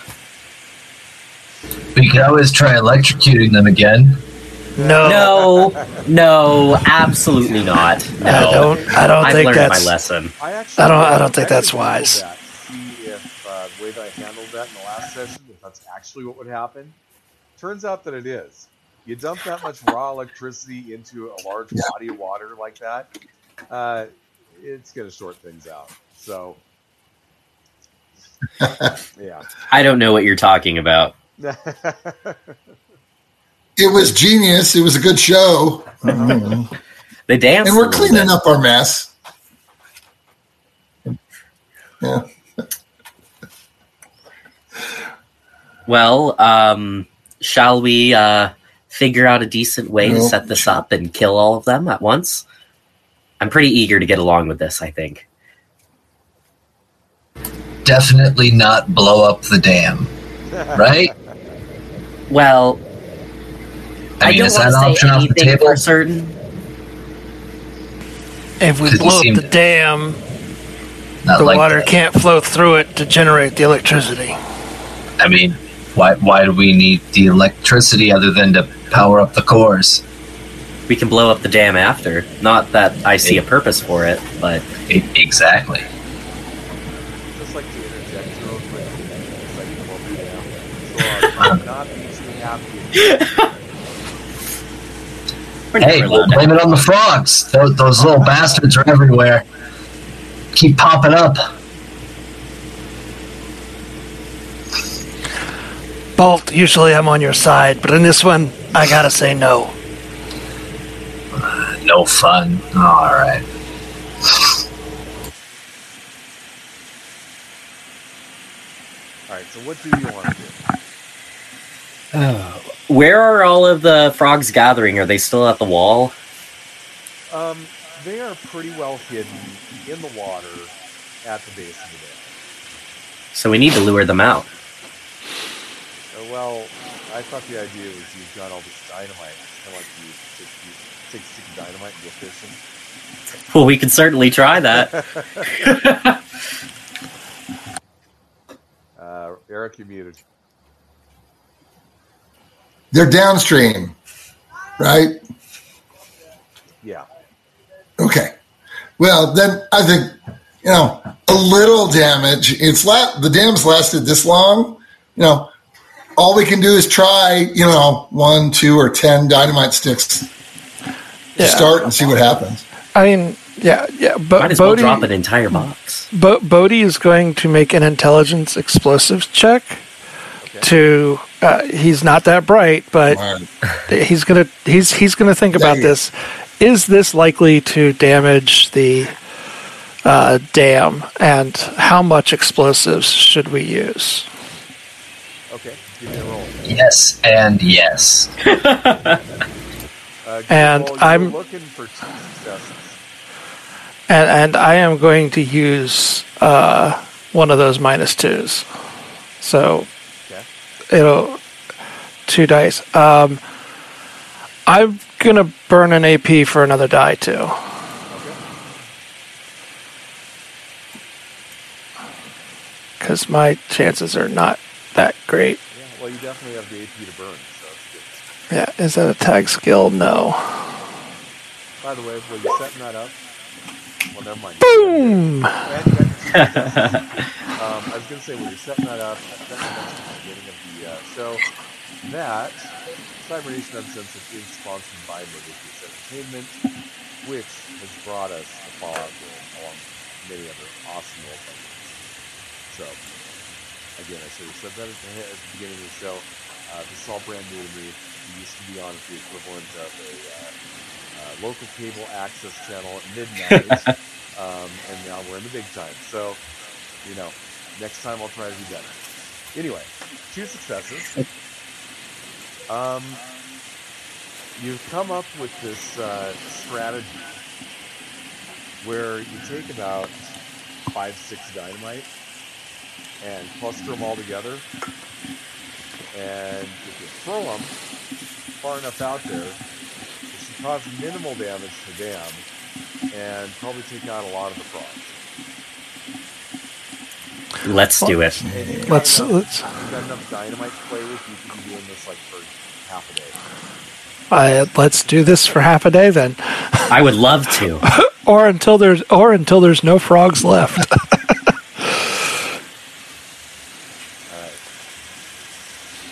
We could always try electrocuting them again. No, No, no, absolutely not. No, I don't. I don't I've think learned that's. my lesson. I I don't- I don't think that's wise. that See if uh, the way that I handled that in the last session, if that's actually what would happen. Turns out that it is. You dump that much raw electricity into a large body of water like that, uh, it's going to short things out. So, yeah. I don't know what you're talking about. It was genius. It was a good show. They dance, and we're cleaning bit. up our mess. Yeah. Well, um, shall we uh, figure out a decent way to set this up and kill all of them at once? I'm pretty eager to get along with this. I think. Definitely not blow up the dam, right? Well, I I, mean, don't is want that to an say option off the anything table? for certain. if we blow up the dam, the like water that. can't flow through it to generate the electricity. I mean, why why do we need the electricity other than to power up the cores? We can blow up the dam after. Not that I see a purpose for it, but E- exactly. Just like to interject real quick. It's like, well, yeah. So, uh, not be too happy. We're Hey, we'll blame it on the frogs. Those, those little bastards are everywhere. Keep popping up. Bolt, usually I'm on your side, but in this one, I gotta say no. Uh, no fun. All right. All right. So, what do you want to do? Where are all of the frogs gathering? Are they still at the wall? Um, they are pretty well hidden in the water at the base of the dam. So we need to lure them out. Uh, well, I thought the idea was you've got all this dynamite. It's kind of like you take, you take a stick of dynamite and go fishing. Well, we can certainly try that. Uh, Eric, you muted. They're downstream, right? Yeah. Okay. Well, then I think you know a little damage. It's la- the dam's lasted this long. You know, all we can do is try. You know, one, two, or ten dynamite sticks to Yeah. start and see what happens. I mean, yeah, yeah. But Might as well drop an entire box. Bo- Bodhi is going to make an intelligence explosives check. To uh, he's not that bright, but he's gonna he's he's gonna think about Yeah. this. Is this likely to damage the uh, dam, and how much explosives should we use? Okay. Give me a roll. Yes and yes. Uh, And well, I'm- looking for two. And and I am going to use uh, one of those minus twos. So Okay. It'll two dice. Um, I'm gonna burn an AP for another die too. Okay. because my chances are not that great. Yeah, well, you definitely have the AP to burn, so good. Yeah, is that a tag skill? No. By the way, were you're setting that up, well, never mind. Boom! And you got the two successes. um, I was going to say, when you're setting that up, that's what I mentioned at the beginning of the uh, that Cybernation Uncensored is sponsored by Modiphius Entertainment, which has brought us the Fallout game along with many other awesome playing games. So, again, I should have said that at the, at the beginning of the show. Uh, this is all brand new to me. We used to be on the equivalent of a uh, uh, local cable access channel at midnight, um, and now we're in the big time. So, you know, next time I'll try to do better. Anyway, two successes. Um, you've come up with this uh, strategy where you take about five, six dynamite and cluster them all together. And if you throw them far enough out there, it should cause minimal damage to them and probably take out a lot of the frogs. Let's do it. And you've Let's enough- let's. you've enough dynamite to play with. You could be this like for half a day. I, let's do this for half a day then, I would love to. or until there's or until there's no frogs left. All right.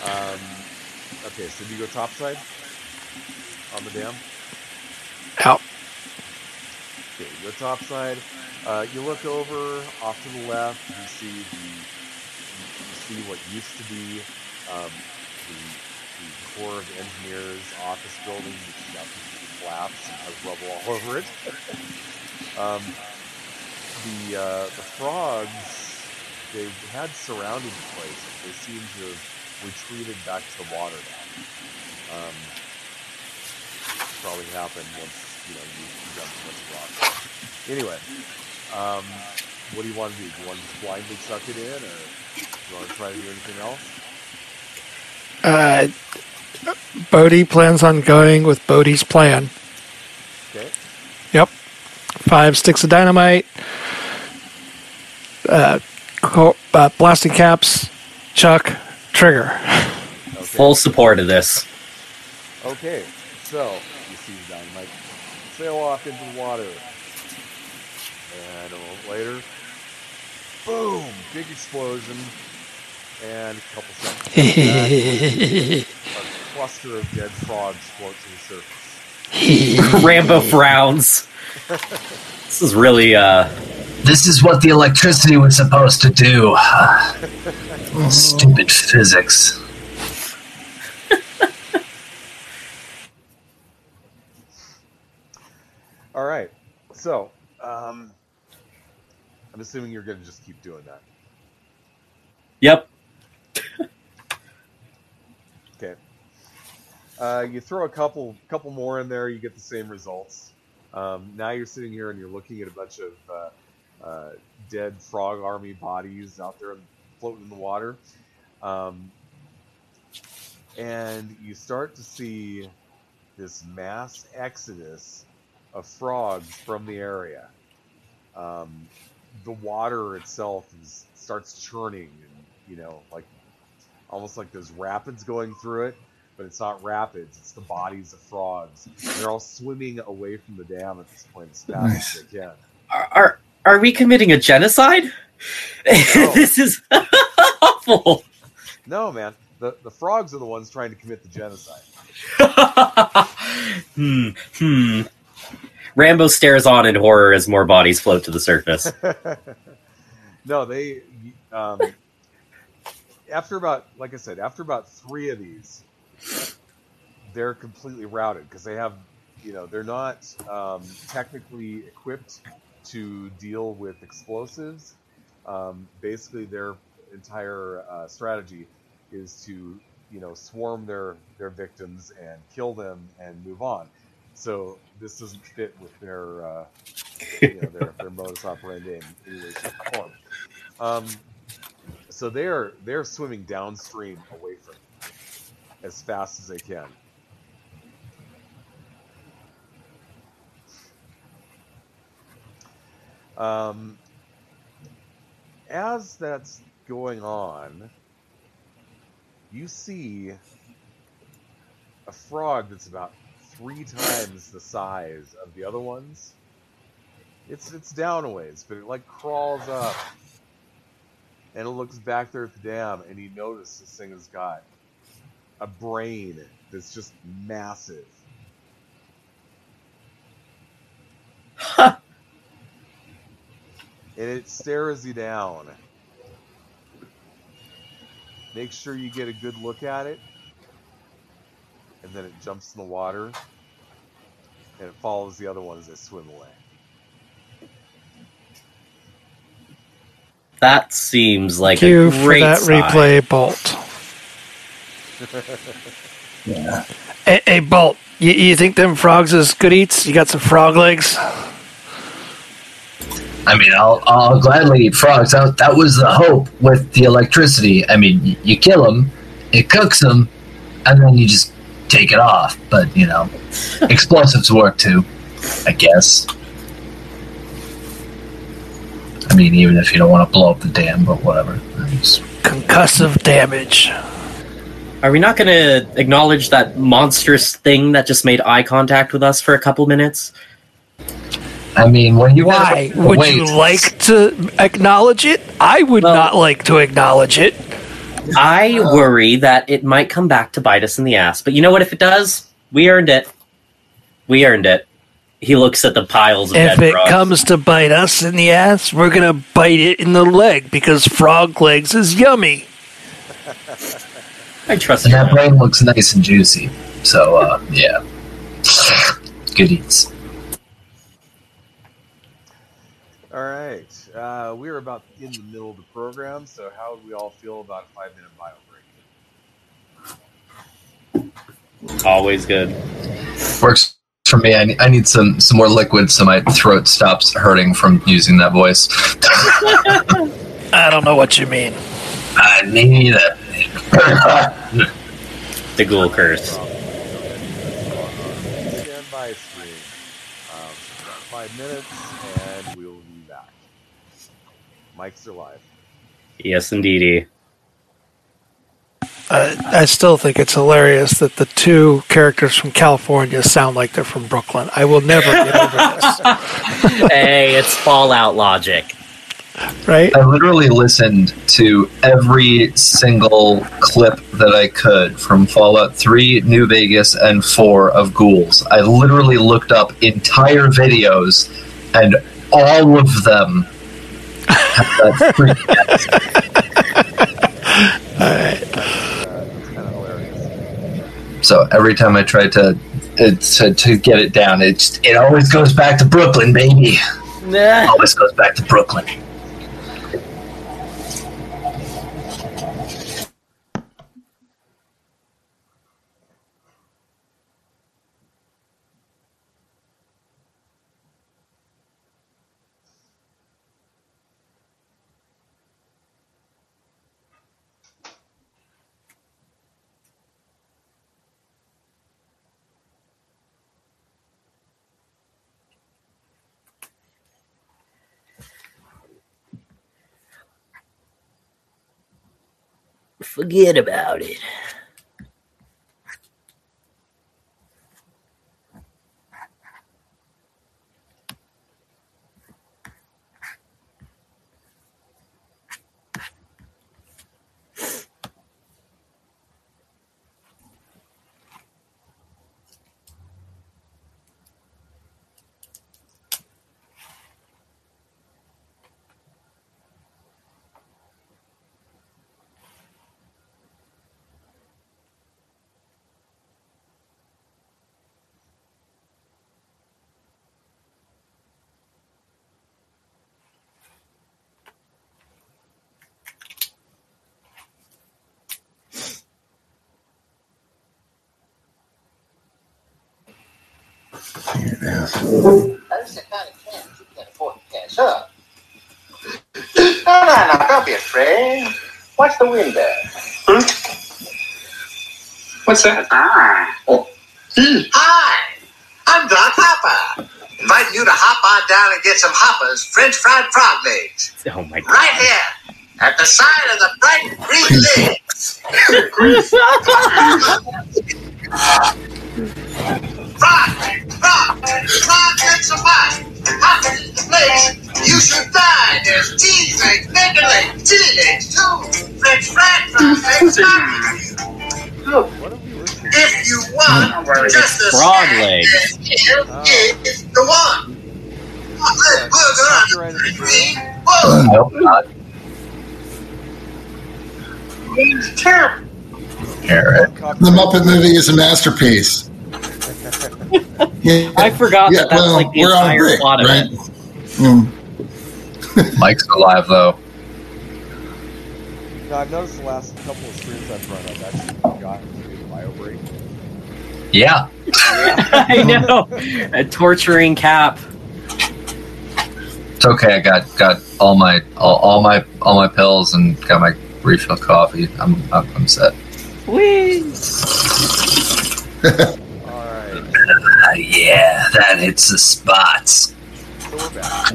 Um, okay, so do you go topside on the dam? Out. Go topside. Uh, you look over off to the left. You see the you see what used to be um, the, the Corps of Engineers office building, which is now completely collapsed and has rubble all over it. um, the uh, the frogs they had surrounded the place. They seem to have retreated back to the water now. Um, probably happened once you know you, you got too much. Anyway, um, what do you want to do? Do you want to just blindly suck it in, or do you want to try to do anything else? Uh, Bodhi plans on going with Bodhi's plan. Okay. Yep. Five sticks of dynamite, uh, co- uh, blasting caps, chuck, trigger. Okay. Full support of this. Okay. So you see the dynamite sail off into the water, and a little later, boom! Big explosion, and a couple seconds. later, a cluster of dead frogs float to the surface. Rambo frowns. This is really uh This is what the electricity was supposed to do. Stupid physics. All right. So, um, I'm assuming you're going to just keep doing that. Yep. Okay. Uh, you throw a couple couple more in there, you get the same results. Um, now you're sitting here and you're looking at a bunch of uh, uh, dead frog army bodies out there floating in the water, um, and you start to see this mass exodus of frogs from the area. Um, the water itself is, starts churning, and you know, like almost like there's rapids going through it, but it's not rapids, it's the bodies of frogs. They're all swimming away from the dam at this point as fast Nice. as they can. Are are, are we committing a genocide? this is awful. No, man, the, the frogs are the ones trying to commit the genocide. hmm. Hmm. Rambo stares on in horror as more bodies float to the surface. no, they um, after about like I said, after about three of these, they're completely routed because they have you know they're not um, technically equipped to deal with explosives. Um, basically, their entire uh, strategy is to you know swarm their their victims and kill them and move on so this doesn't fit with their uh, you know, their, their modus operandi in any way, shape, or form. Um, so they're they're swimming downstream away from it as fast as they can. Um, as that's going on, you see a frog that's about three times the size of the other ones. It's it's down a ways, but it like crawls up and it looks back there at the dam and you notice this thing has got a brain that's just massive. And it stares you down. Make sure you get a good look at it, and then it jumps in the water, and it follows the other one as they swim away. That seems like Thank you a for that sign. replay, Bolt. Yeah. Hey, hey Bolt, you, you think them frogs is good eats? You got some frog legs? I mean, I'll, I'll gladly eat frogs. That, that was the hope with the electricity. I mean, you, you kill them, it cooks them, and then you just take it off. But, you know, explosives work too, I guess. I mean, even if you don't want to blow up the dam, but whatever. It's- Concussive damage. Are we not going to acknowledge that monstrous thing that just made eye contact with us for a couple minutes? I mean, when you Why? Would Wait. you like to acknowledge it? I would Well- not like to acknowledge it. I worry that it might come back to bite us in the ass. But you know what? If it does, we earned it. We earned it. He looks at the piles of If dead it frogs. comes to bite us in the ass, we're gonna bite it in the leg because frog legs is yummy. I trust And you. that brain looks nice and juicy. So, uh, yeah. Good eats. All right, uh, we're about in the middle of the program, so how would we all feel about a five-minute bio break? Always good. Works for me. I need, I need some, some more liquid so my throat stops hurting from using that voice. I don't know what you mean. I need it. The ghoul curse. Stand by screen. Um, about five minutes, and we will be back. Mics are live. Yes, indeedy. I, I still think it's hilarious that the two characters from California sound like they're from Brooklyn. I will never get over this. hey, it's Fallout logic. Right? I literally listened to every single clip that I could from Fallout 3, New Vegas, and 4 of Ghouls. I literally looked up entire videos, and all of them have that freaking accent. It's kind of hilarious. So every time I try to, to to get it down, it's it always goes back to Brooklyn, baby. Nah. Always goes back to Brooklyn. Forget about it. That's the kind of cash you can afford to cash up. No, no, no, don't be afraid. Watch the window. Hmm? What's that? Ah. Oh. Hi, I'm Doc Hopper. inviting you to hop on down and get some hoppers, French fried frog legs. Oh my god. Right here, at the side of the bright green legs. frog the place you should. There's cheese legs, chili too. French to? If you want just a Frog here is the one. Green book. Nope, not It's terrible. Eric. The Muppet movie is a masterpiece. Yeah, I forgot yeah, that that's well, like the we're entire break, plot of right? it. Mm. Mike's alive though. No, I've noticed the last couple of streams I've run, I've actually forgotten to do the bio break. Yeah. I know. A torturing cap. It's okay. I got got all my all, all my all my pills and got my refill coffee. I'm I'm, I'm set. Whee! Alright, yeah, that hits the spots. so we're back.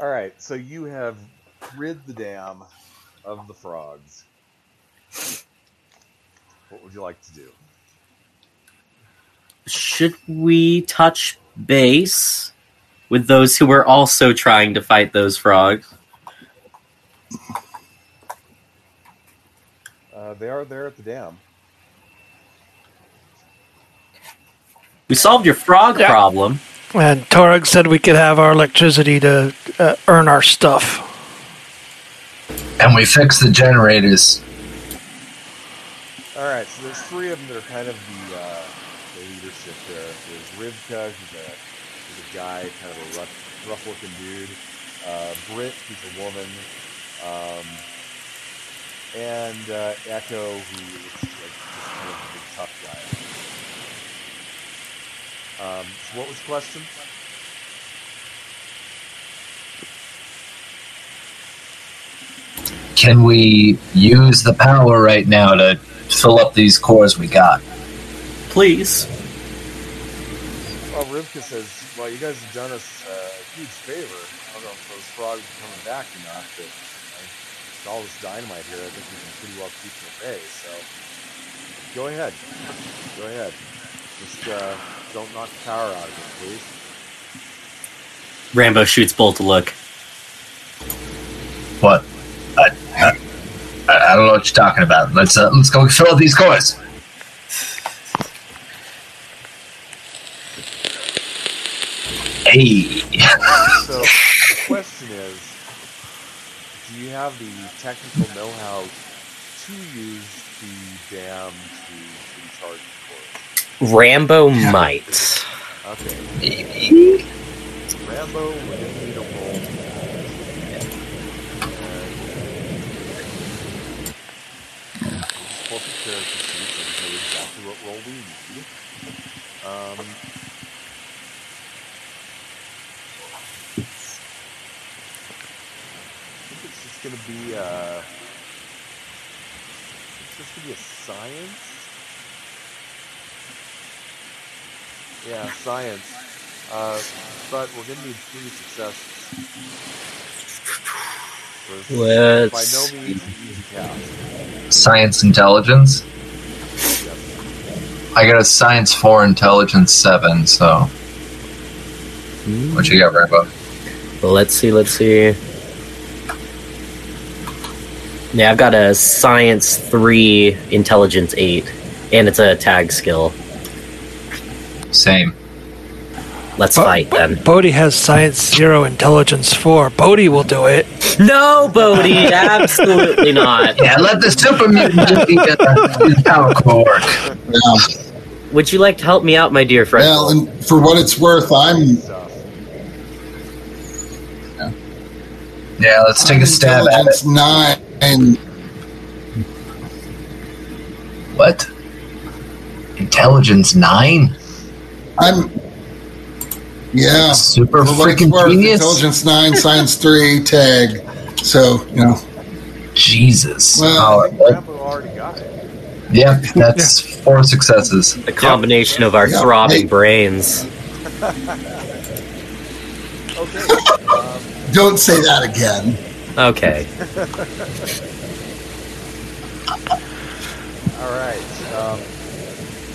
Alright, so you have rid the dam of the frogs. What would you like to do? Should we touch base with those who were also trying to fight those frogs? Uh, they are there at the dam. We solved your frog Yeah. problem. And Torag said we could have our electricity to uh, earn our stuff. And we fixed the generators. All right, so there's three of them that are kind of the, uh, the leadership there. There's Rivka, who's a, who's a guy, kind of a rough, rough-looking dude. Uh, Britt, who's a woman. Um, and uh, Echo, who looks like just kind of a big tough guy. Um, so what was the question? Can we use the power right now to fill up these cores we got? Please. Well, Rivka says, well, you guys have done us uh, a huge favor. I don't know if those frogs are coming back or not, but with all this dynamite here, I think we can pretty well keep them at bay. So go ahead. Go ahead. Just uh, don't knock the power out of it, please. Rambo shoots Bolt a look. What? I, I, I don't know what you're talking about. Let's uh, let's go fill up these cores. Hey, So the question is, do you have the technical know-how to use the dam to recharge the core? Rambo might. Okay. Rambo, we're need a roll. And just pull up the character sheet so we know exactly what role we need. Um, I think it's just gonna be uh, it's just gonna be a science. Yeah, science. Uh, but we're gonna need three successes. So this is Let's by no means an easy task. science intelligence. I got a science four, intelligence seven. So what you got, Rambo? Let's see, let's see. Yeah, I've got a science 3, intelligence 8, and it's a tag skill. Same. Let's Bo- fight then. Bodhi has science zero, intelligence four. Bodhi will do it. No, Bodhi, absolutely not. Yeah, let the super mutant do the, uh, do the power core. Yeah. Would you like to help me out, my dear friend? Well, and for what it's worth, I'm Stuff. Yeah, let's take a stab at it. intelligence nine. What? Intelligence nine? I'm yeah. Super For freaking worth, genius. intelligence nine, science three, tag. So you know, Jesus. Well, I think what? Rambo already got it. Yeah, that's four successes. The combination of our Yeah. throbbing Hey. brains. Okay. Um, Don't say that again. Okay. all right. Um,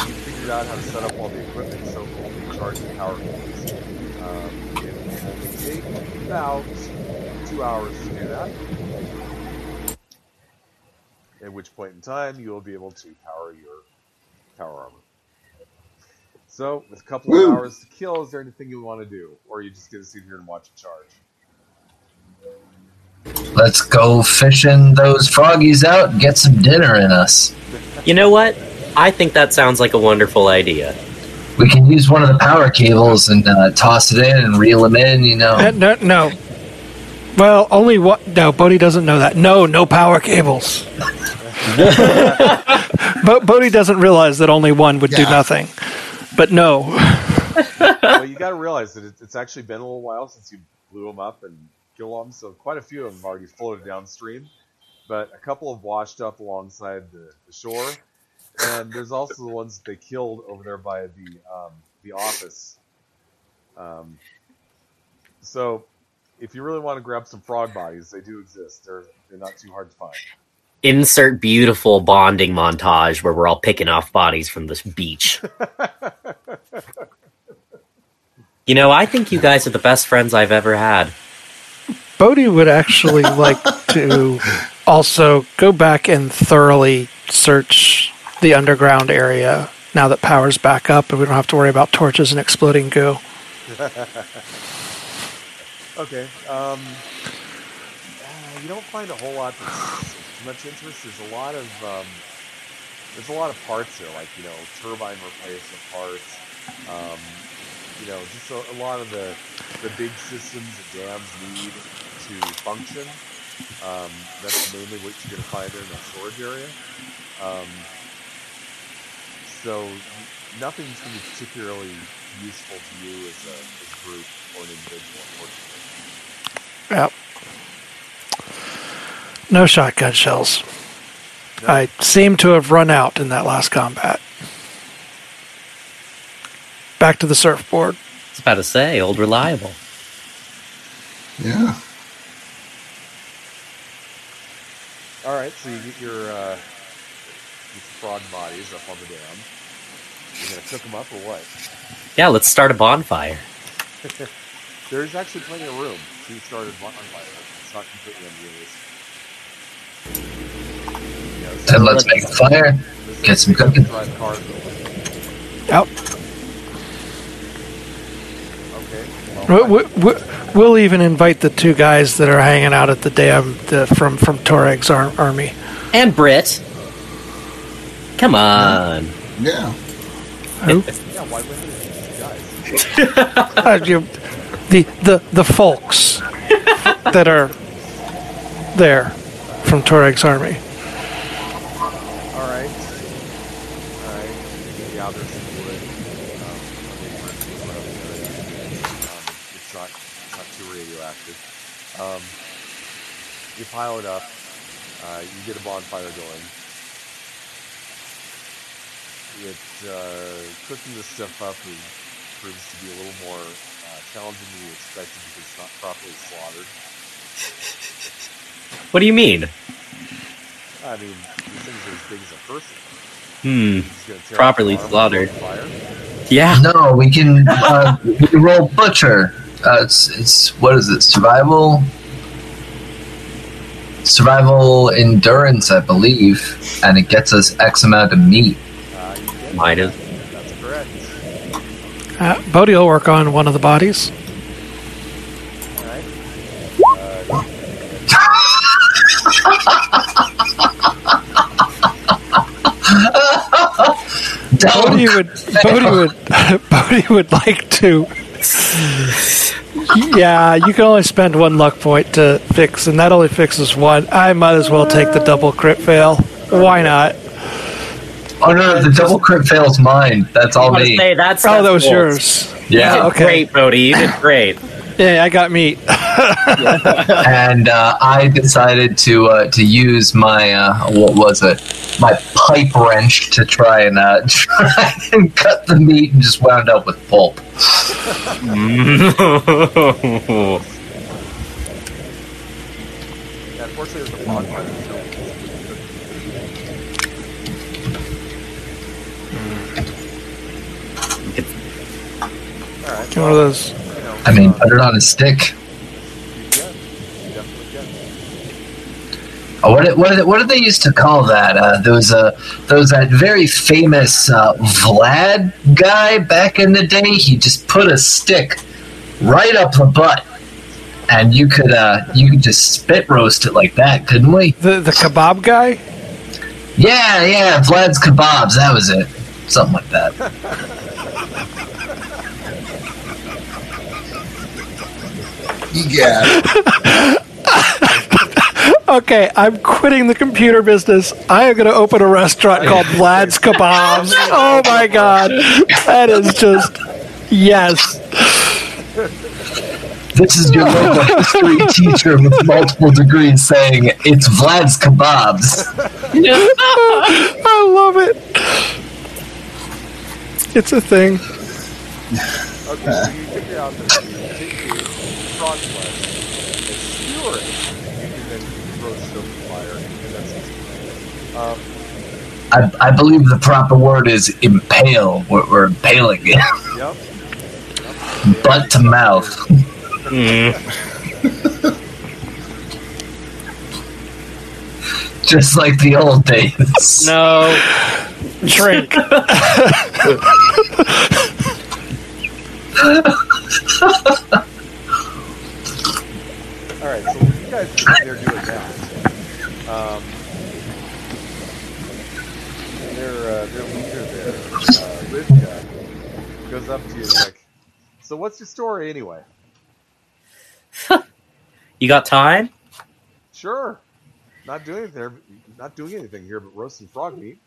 you figured out how to set up all the equipment, so only charge the power cords. Um, it will only take about two hours to do that. At which point in time, you will be able to power your power armor. So, with a couple Woo. of hours to kill, is there anything you want to do, or are you just going to sit here and watch it charge? Let's go fishing those froggies out and get some dinner in us. You know what? I think that sounds like a wonderful idea. We can use one of the power cables and uh, toss it in and reel them in, you know. Uh, no, no. Well, only what? No, Bodhi doesn't know that. No, no power cables. but Bodhi doesn't realize that only one would do nothing. But no, well, you got to realize that it's actually been a little while since you blew them up and killed them, so quite a few of them have already floated downstream. But a couple have washed up alongside the, the shore, and there's also the ones that they killed over there by the um, the office. Um, so, if you really want to grab some frog bodies, they do exist. They're they're not too hard to find. Insert beautiful bonding montage where we're all picking off bodies from this beach. You know, I think you guys are the best friends I've ever had. Bodhi would actually like to also go back and thoroughly search the underground area now that power's back up and we don't have to worry about torches and exploding goo. Okay. Um, uh, you don't find a whole lot that's much interest. There's a lot of um, there's a lot of parts there, like you know turbine replacement parts. Um, you know, just a, a lot of the the big systems that dams need to function. Um, that's mainly what you're going to find there in the storage area. So nothing's going to be particularly useful to you as a, as a group or an individual, unfortunately. Yep. No shotgun shells. I seem to have run out in that last combat. Back to the surfboard. I was about to say, old reliable. Yeah. All right, so you get your uh, your frog bodies up on the dam. You're gonna cook them up or what? Yeah, let's start a bonfire. There's actually plenty of room to start a bonfire. It's not completely unrealistic. You know, so Then let's make a fire. get some cooking. to drive cars over. Okay. well, We, we, we- we'll even invite the two guys that are hanging out at the dam the, from from Toreg's ar- army. And Brit. Come on. Yeah. Who? yeah, why wouldn't it? You guys. Uh, you, the the the folks that are there from Toreg's army. All right. All right. You gather some wood. Um, I mean, let's see what else there is. Um, it's not, it's not too radioactive. Um, you pile it up. Uh, you get a bonfire going. It uh, cooking this stuff up is, proves to be a little more uh, challenging than you expected because it's not properly slaughtered. What do you mean? I mean, these things are as big as a person. Hmm. You're just gonna tear Properly slaughtered. Yeah. No, we can uh, we can roll butcher. Uh, it's it's what is it? Survival. Survival endurance, I believe, and it gets us X amount of meat. You. Might have. That's correct. Uh, Bodhi will work on one of the bodies. All right. Uh, Bodhi would Bodhi would Bodhi would like to. Yeah, you can only spend one luck point to fix, and that only fixes one. I might as well take the double crit fail. Why not? Oh no, the double crit fail's mine. That's all was gonna me. say that's Oh, that's that was cool. yours. You Yeah. did okay. great, Bodhi. You did great. Yeah, I got meat. and uh, I decided to uh, to use my uh, what was it? My pipe wrench to try and uh, try and cut the meat, and just wound up with pulp. Yeah, unfortunately, with the bonfire, there's no One of those. I mean, put it on a stick. you can. You definitely can. Oh, what did, what did, what did they used to call that? Uh, there was a there was that very famous uh, Vlad guy back in the day. He just put a stick right up the butt, and you could uh, you could just spit roast it like that, couldn't we? The the kebab guy. Yeah, yeah, Vlad's kebabs. That was it. Something like that. Egad. Okay, I'm quitting the computer business. I am going to open a restaurant called Vlad's Kebabs. Oh my god, that is just yes. This is your local history teacher with multiple degrees saying it's Vlad's kebabs. I love it. It's a thing. Okay, frog flesh and skewer it. You can then roast it the fire, and that's it. Um, I, I believe the proper word is impale. We're, we're impaling it. yep. Butt to mouth. Just like the old days. No. Drink. All right, so you guys there doing that, um, their uh, their leader there, uh, Rivka, goes up to you and like, "So what's your story anyway?" You got time? Sure, not doing anything, not doing anything here, but roasting frog meat.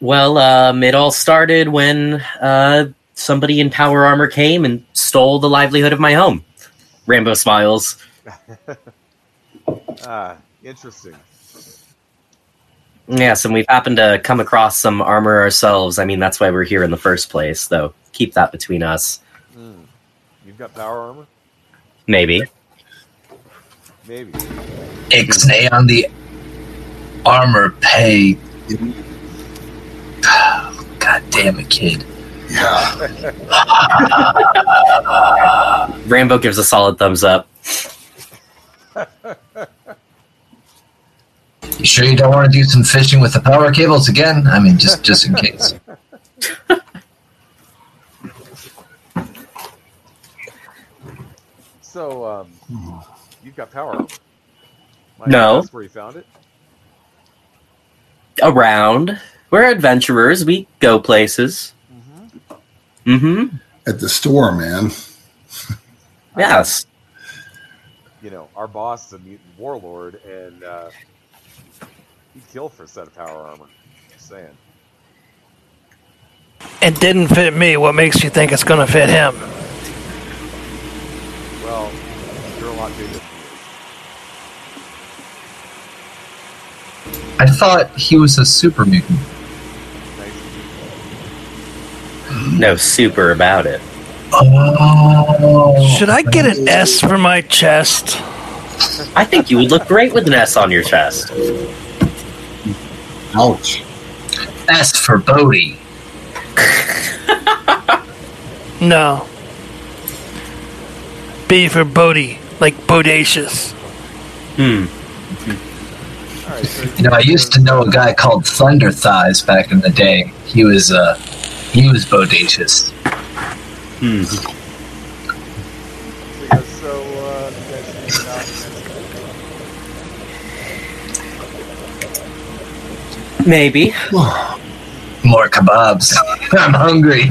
Well, um, it all started when uh, somebody in power armor came and stole the livelihood of my home. Rambo smiles. Ah, interesting. Yes, and we've happened to come across some armor ourselves. I mean, that's why we're here in the first place, though. Keep that between us. Hmm. You've got power armor, Maybe. maybe. Ixnay on the armor pay. God damn it, kid. Yeah. Rambo gives a solid thumbs up. You sure you don't want to do some fishing with the power cables again? I mean, just just in case. So, um, you've got power armor. Might No. ask where you found it? Around. We're adventurers. We go places. Mm-hmm. At the store, man. Yes. You know, our boss is a mutant warlord, and uh, he'd kill for a set of power armor. Just saying. It didn't fit me. What makes you think it's going to fit him? Well, you're a lot bigger I thought he was a super mutant. me. Nice to meet you. No super about it. Oh. Should I get an S for my chest? I think you would look great with an S on your chest. Ouch. S for Bodhi. No. B for Bodhi, like bodacious. Hmm. All right, so You know, I used to know a guy called Thunder Thighs back in the day. He was uh he was bodacious. Hmm. Yeah, so uh, you guys figured out Maybe. More kebabs. I'm hungry.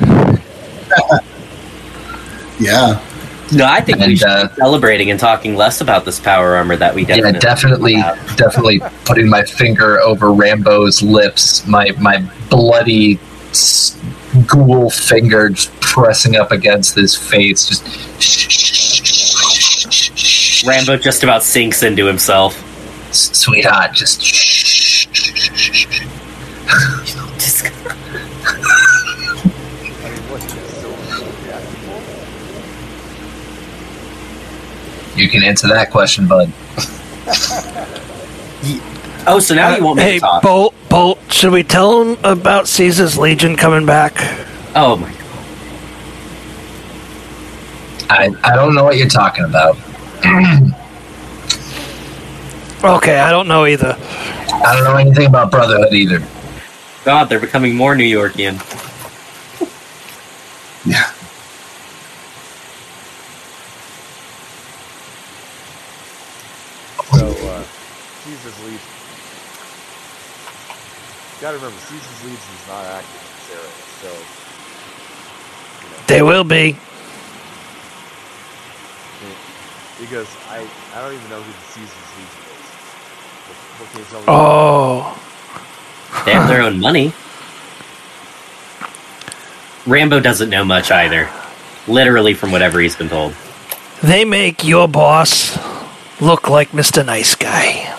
Yeah. No, I think we And, should uh, be celebrating and talking less about this power armor that we Yeah, definitely. definitely, definitely putting my finger over Rambo's lips, my my bloody s- ghoul finger just pressing up against his face. Just Rambo just about sinks into himself. Sweetheart, just shh. Just- I mean, what? So, yeah, people? You can answer that question, bud. oh, so now you won't make hey, a talk. Bolt, Bolt, should we tell him about Caesar's Legion coming back? oh my god. I, I don't know what you're talking about. Okay, I don't know either. I don't know anything about Brotherhood either. God, they're becoming more New Yorkian. Yeah. So, uh, Caesar's Legion. You gotta remember, Caesar's Legion is not active in this area, so. You know, They will be. Because I, I don't even know who the Caesar's Legion is. What, what can you tell me? Oh, They have their own money. Rambo doesn't know much either. Literally from whatever he's been told. they make your boss look like Mr. Nice Guy.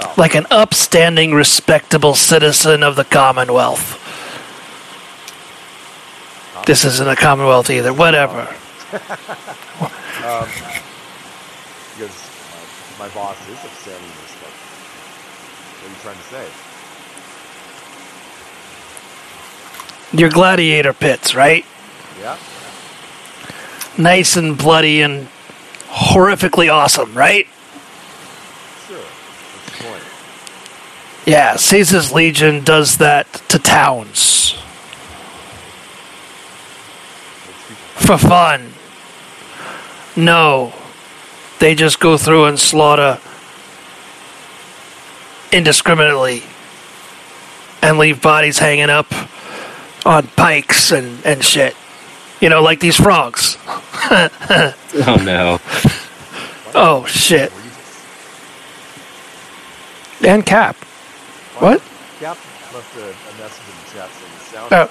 Oh. Like an upstanding, respectable citizen of the Commonwealth. This isn't a Commonwealth either. Whatever. Um, because uh, my boss is upstanding and respectful. What are you trying to say? Your gladiator pits, right? Yeah? Nice and bloody and horrifically awesome, right? Sure. What's the point? Yeah, Caesar's Legion does that to towns for fun. No, they just go through and slaughter indiscriminately and leave bodies hanging up on pikes and, and shit. You know, like these frogs. Oh no. Oh, shit. Were you just- And Cap. What? Cap left a, a message in the chat saying the sound Oh. is out.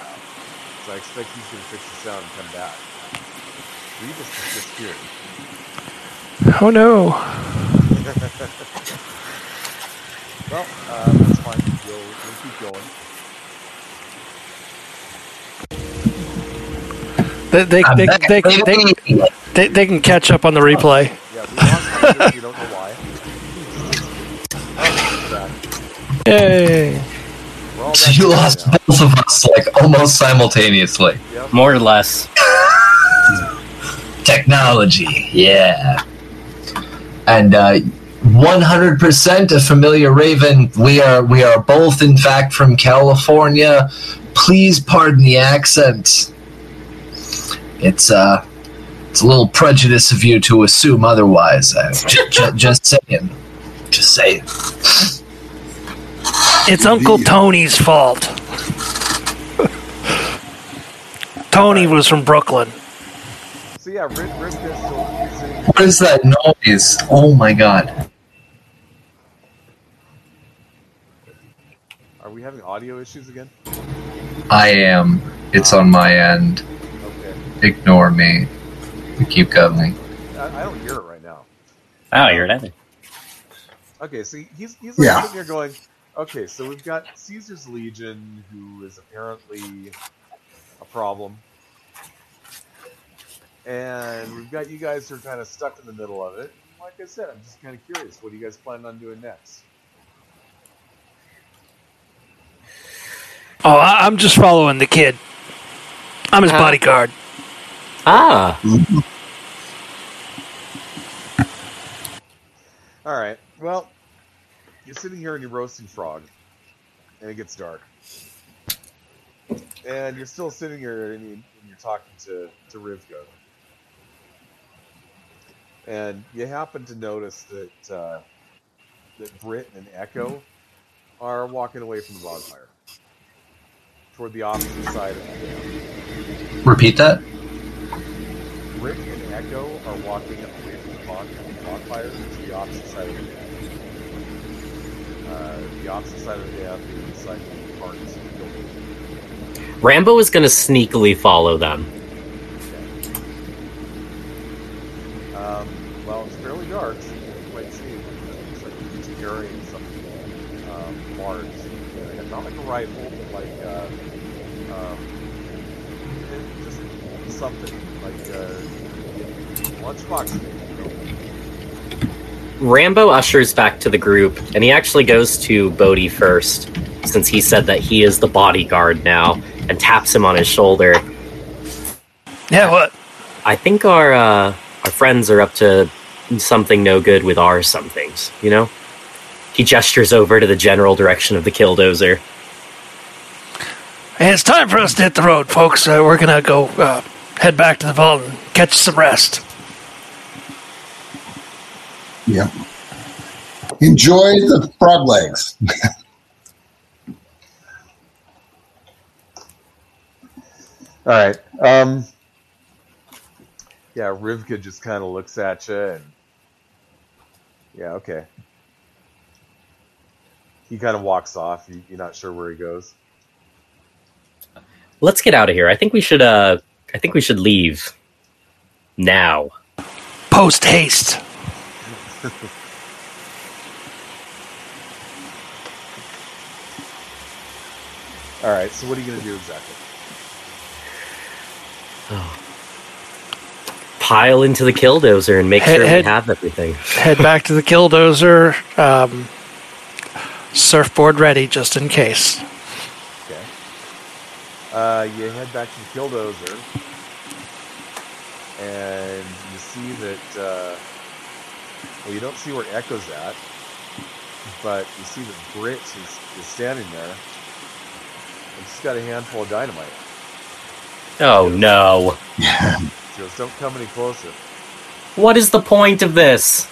So I expect he's going to fix the sound and come back. We just disappeared. Oh no. Well, uh, that's fine. We'll, we'll keep going. They, they, I'm they, they, they, they, they can catch up on the replay. Yeah, we lost Andrew, we don't know why. Yay. We're So you lost now. both of us like almost simultaneously. Yep. More or less. Technology, yeah. And uh, 100% a familiar Raven. We are we are both in fact from California. Please pardon the accent. It's uh it's a little prejudice of you to assume otherwise. Uh, j- j- just saying. Just saying. It's Uncle Tony's fault. Tony was from Brooklyn. So yeah, Rick, Rick is still. What is that noise? Oh my god. Are we having audio issues again? I am. It's on my end. Okay. Ignore me. Keep going. I, I don't hear it right now. Oh, you're at it. Okay, so he's he's like Yeah. sitting here going, okay, so we've got Caesar's Legion, who is apparently a problem, and we've got you guys who are kind of stuck in the middle of it. Like I said, I'm just kind of curious. What are you guys planning on doing next? Oh, I, I'm just following the kid. I'm his Uh, bodyguard. Ah. All right. Well, you're sitting here and you're roasting frog, and it gets dark, and you're still sitting here and, you, and you're talking to to Rivka, and you happen to notice that uh, that Brit and Echo are walking away from the bonfire toward the opposite side of the dam. Repeat that? Brit and Echo are walking away from the bon- bonfire to the opposite side of the dam. Uh, the opposite side of the dam being the side of the park building. Rambo is going to sneakily follow them. Um, well, it's fairly dark, so you can quite see. Like he's carrying some um, large, and not like a rifle, but like uh, um, it, just something like uh, a lunchbox. Rambo ushers back to the group, and he actually goes to Bodhi first, since he said that he is the bodyguard now, and taps him on his shoulder. Yeah, what? I think our uh, our friends are up to something no good with our somethings. You know. He gestures over to the general direction of the killdozer. Hey, it's time for us to hit the road, folks. Uh, we're gonna go uh, head back to the vault and catch some rest. Yeah. Enjoy the frog legs. All right. Um, yeah, Rivka just kind of looks at you and yeah, okay. He kind of walks off. You- You're not sure where he goes. Let's get out of here. I think we should. Uh, I think we should leave now. Post haste. All right. So what are you gonna do exactly? Pile into the killdozer and make Head- sure head- we have everything. Head back to the killdozer. Um, surfboard ready, just in case. Okay. Uh, you head back to the killdozer, and you see that. Uh, well, you don't see where Echo's at, but you see that Britt is, is standing there, and she's got a handful of dynamite. Oh no! She goes, "Don't come any closer." What is the point of this?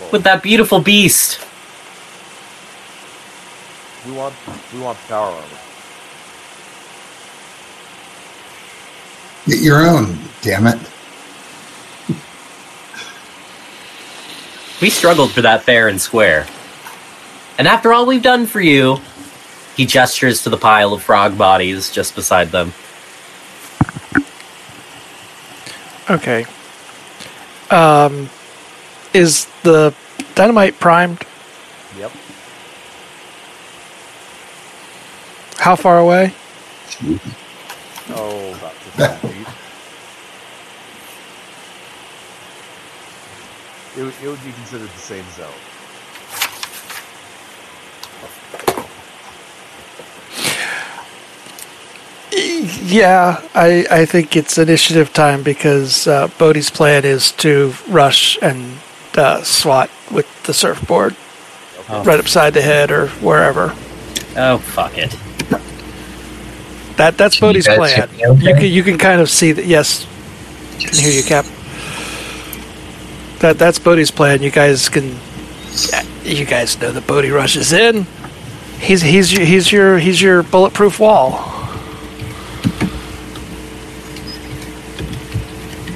Well, With that beautiful beast. we want we want power armor. Get your own, damn it. We struggled for that fair and square. And after all we've done for you, he gestures to the pile of frog bodies just beside them. Okay. Um, is the dynamite primed? Yep. How far away? Oh, about 15 feet. It would, it would be considered the same zone. Yeah, I, I think it's initiative time because uh, Bodhi's plan is to rush and uh, swat with the surfboard right upside the head or wherever. Oh, fuck it. That that's Can Bodhi's plan. okay? You can you can kind of see that. Yes, I can hear you, Cap. That that's Bodhi's plan. You guys can. You guys know that Bodhi rushes in. He's he's he's your he's your bulletproof wall.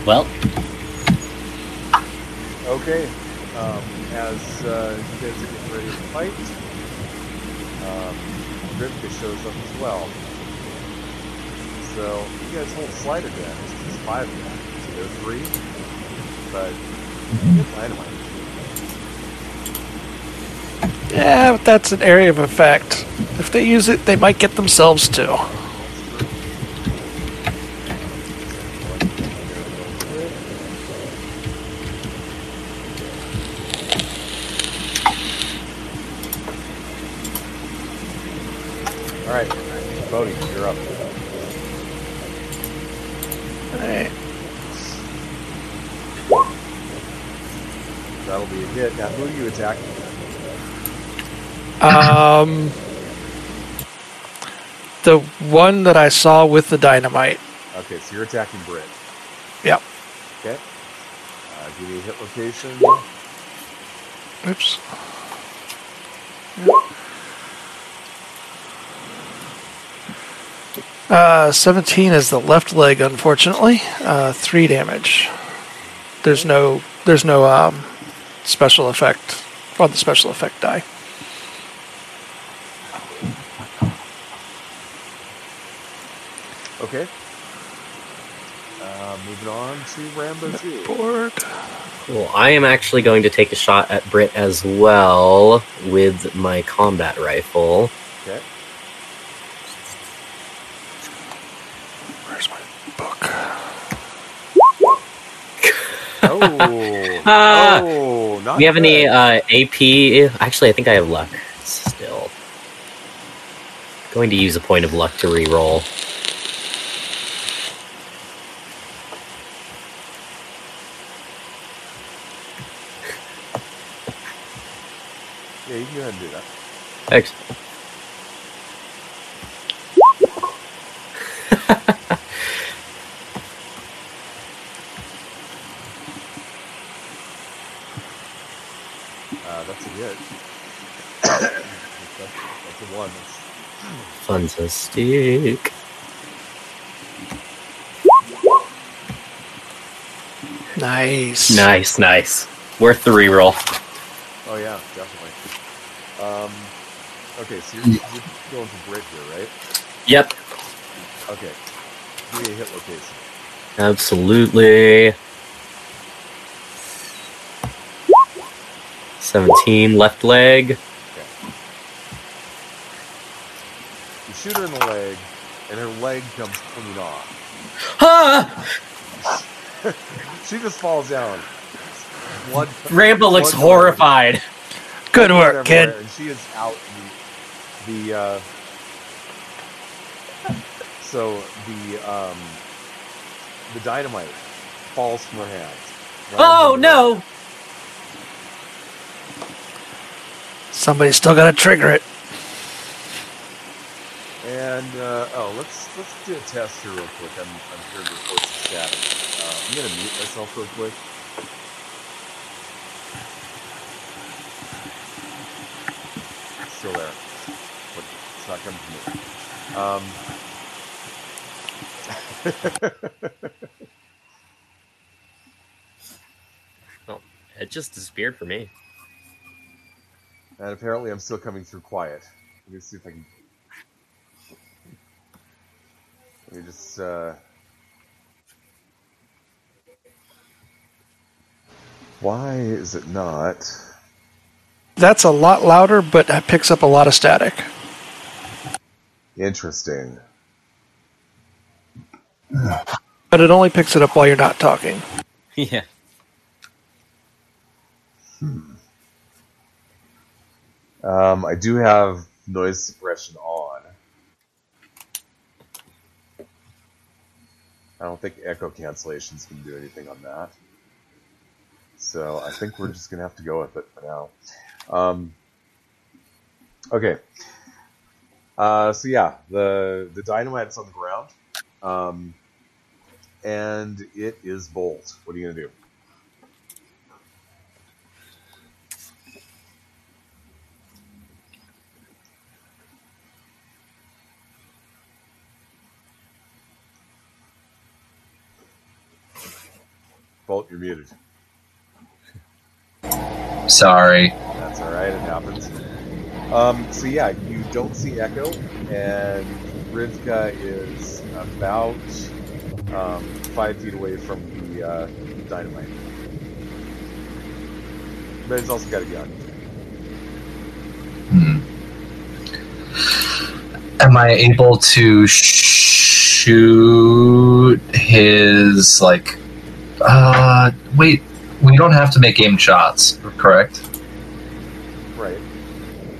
Well, Okay. Um, as uh, you guys are getting ready to fight, um, Rivka shows up as well. So you guys hold sleight of hand. There's five of them. So there are three, but you get dynamite. Yeah, but that's an area of effect. If they use it, they might get themselves too. All right, Bodhi, you're up. Alright. That'll be a hit. Now, who are you attacking? Um, the one that I saw with the dynamite. Okay, so you're attacking Brit. Yep. Okay. Uh, give me a hit location. Oops. Uh, 17 is the left leg, unfortunately. Uh, three damage. There's no, there's no um, special effect on the special effect die. Okay. Uh, moving on to Rambo 2. Board. Well, I am actually going to take a shot at Brit as well with my combat rifle. Okay. Where's my book? Oh, oh, not we have any uh, AP? Actually, I think I have luck still. Going to use a point of luck to re-roll. Yeah, you can go ahead and do that. Thanks. Uh, that's a hit. that's, that's a one. Fantastic. Nice. Nice, nice. Worth the re-roll. oh yeah, definitely. Um, okay, so you're, you're going for Brit here, right? Yep, Okay. Give me a hit location. absolutely. 17 left leg. Shoot her in the leg, and her leg comes clean off. Ah! She just falls down. Blood. Rambo looks blood horrified. Good work, kid. And she is out. The, the uh, so the um, the dynamite falls from her hands. lands Oh on the ground. no! Somebody's still got to trigger it. And uh, oh, let's let's do a test here real quick. I'm I'm here to report some status. Uh, I'm gonna mute myself real quick. Still there, but it's not coming from me. Um, It just disappeared for me. and apparently, I'm still coming through quiet. Let me see if I can. Let me just. Uh... Why is it not? That's a lot louder, but it picks up a lot of static. Interesting. But it only picks it up while you're not talking. Yeah. Um, I do have noise suppression on. I don't think echo cancellation's can do anything on that. So I think we're just going to have to go with it for now. Um, okay. Uh, so yeah, the the dynamite's on the ground, um, and it is bolt. What are you gonna do? Bolt, you're muted. Sorry. That's all right. It happens. Um, so yeah, you don't see Echo, and Rivka is about um, five feet away from the uh, dynamite. But he's also got a gun. Hmm. Am I able to shoot his like? Uh, wait. We don't have to make aim shots, correct? Right.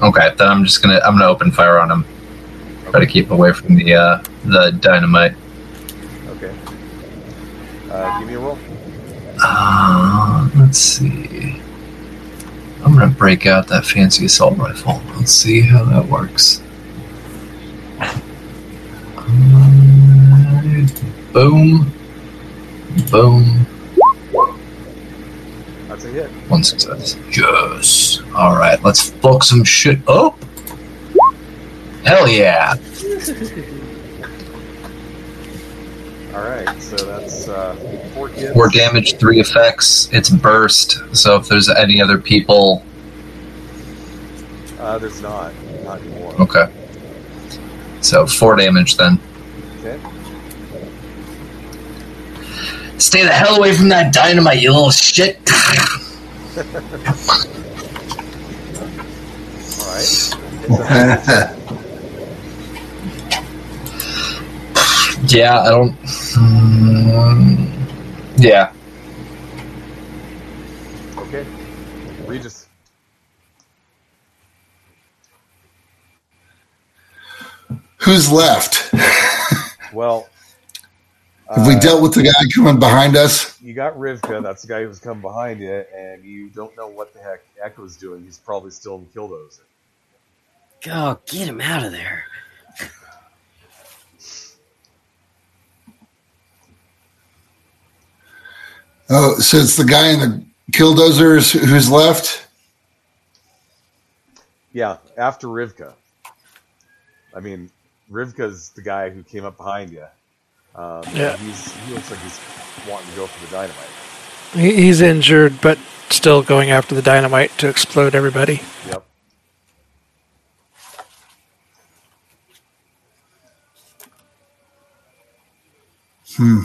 Okay, then I'm just gonna I'm gonna open fire on him. Try to keep away from the uh, the dynamite. Okay. Uh, give me a roll. Uh, let's see. I'm gonna break out that fancy assault rifle. Let's see how that works. Alright. Boom. Boom. That's a hit. One success. Yes. Alright, let's fuck some shit up. Hell yeah. All right. So that's uh, four. Four damage, three effects. It's burst. So if there's any other people. Uh, there's not. Not anymore. Okay. So four damage then. Okay. Stay the hell away from that dynamite, you little shit. Yeah, I don't. Mm, yeah. Okay. Regis. Who's left? Well, Have we uh, dealt with the guy coming behind us? You got Rivka. That's the guy who's come behind you, and you don't know what the heck Echo's doing. He's probably still in Killdozer. Go get him out of there. Oh, so it's the guy in the killdozers who's left? Yeah, after Rivka. I mean, Rivka's the guy who came up behind you. Um, Yeah. He's, he looks like he's wanting to go for the dynamite. He, he's injured, but still going after the dynamite to explode everybody. Yep. Hmm.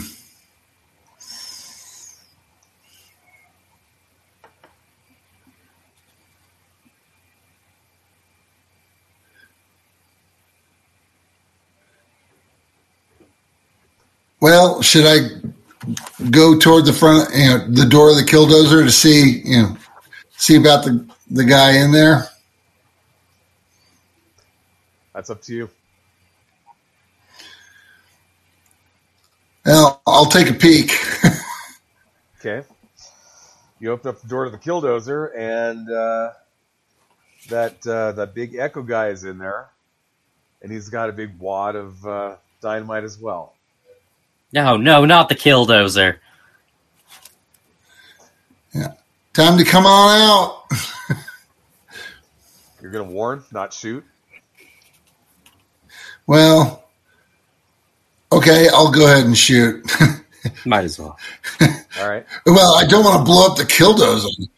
Well, should I go toward the front, you know, the door of the killdozer to see, you know, see about the the guy in there? That's up to you. Well, I'll take a peek. Okay. You open up the door to the Killdozer, and uh, that uh, that big Echo guy is in there, and he's got a big wad of uh, dynamite as well. No, no, not the killdozer. Yeah. Time to come on out. You're gonna warn, not shoot. Well, okay, I'll go ahead and shoot. Might as well. All right. well, I don't want to blow up the killdozer.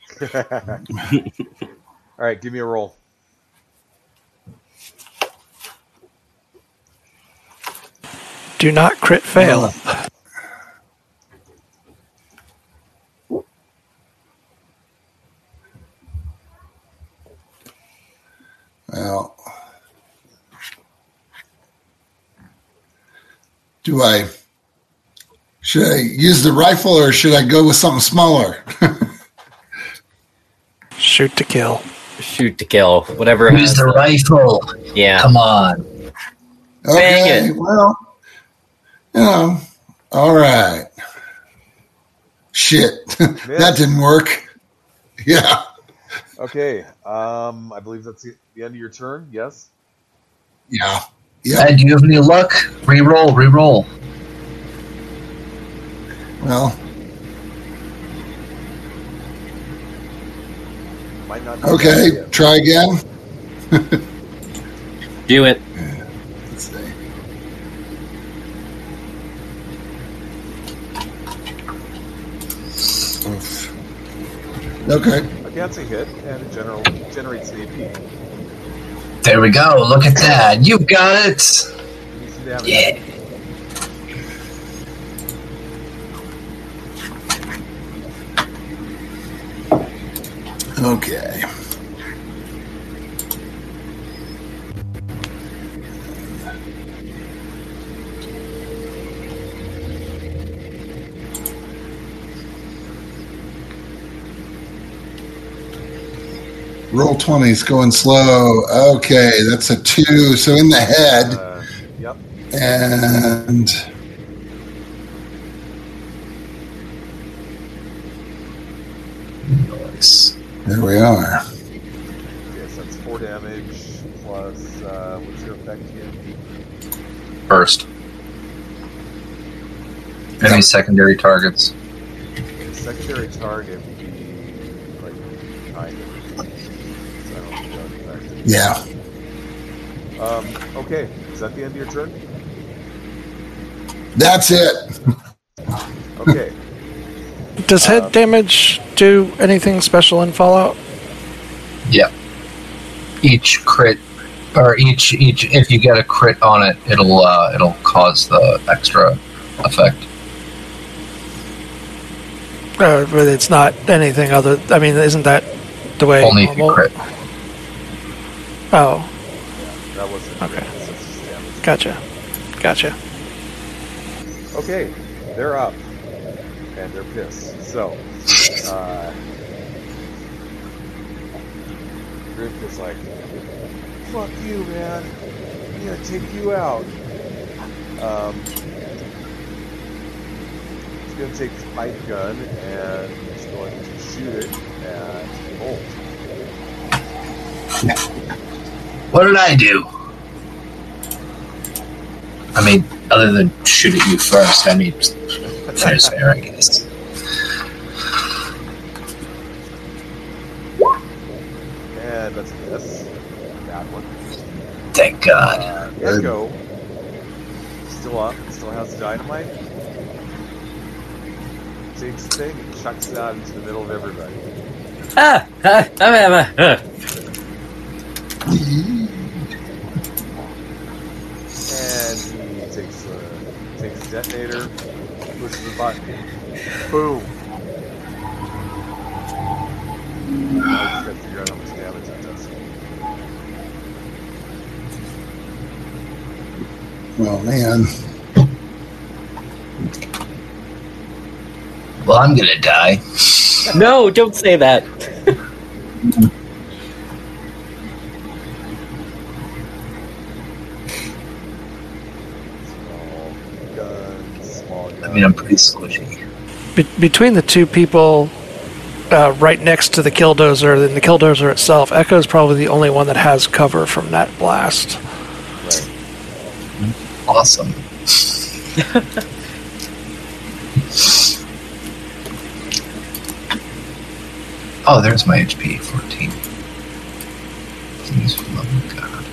All right. Give me a roll. Do not crit fail. Well, do I should I use the rifle or should I go with something smaller? Shoot to kill. Shoot to kill. Whatever Use the rifle. Yeah. Come on. Okay, it. well, you know, all right. Shit, that didn't work. Yeah. Okay. Um, I believe that's the, the end of your turn. Yes. Yeah. Yeah. And do you have any luck? Reroll, reroll. Well, Might not. be a bad okay. Try again. Do it. Let's Okay. I can't hit, and it general generates an AP. There we go. Look at that. You got it. Give me some damage. Yeah. Okay. Roll 20 is going slow. Okay, that's a two. So in the head. Uh, yep. And Nice. there we are. Okay, so that's four damage plus uh, what's your effect here? First. Any secondary targets? Secondary target would be like nine damage. So I don't know what effect. Yeah. Um, okay, is that the end of your turn? That's it. Okay. Does head damage do anything special in Fallout? Yep. Each crit, or each each, if you get a crit on it, it'll uh, it'll cause the extra effect. Uh, but it's not anything other. I mean, isn't that the way? Only if you crit. Oh, That wasn't Okay. damage. gotcha, gotcha. Okay, they're up. And they're pissed. So, uh, Griff is like, fuck you, man. I'm gonna take you out. Um, he's gonna take his pipe gun and he's going to shoot it at Bolt. What did I do? I mean, other than shoot at you first, I mean, fair's fair, I guess. Yeah, that's a miss. Bad one. Thank God. Uh, Echo, still up, still has dynamite. Takes the thing and chucks it out into the middle of everybody. Ah, ah, ah, ah. And he takes the takes the detonator, pushes the button, boom. I just gotta figure out how much damage that does. Oh man. Well, I'm gonna die. No, don't say that. Small guns, small guns. I mean, I'm pretty squishy. Be- between the two people uh, right next to the killdozer and the killdozer itself, Echo's probably the only one that has cover from that blast. right. Awesome. oh, there's my HP, 14. Please, for the love of God.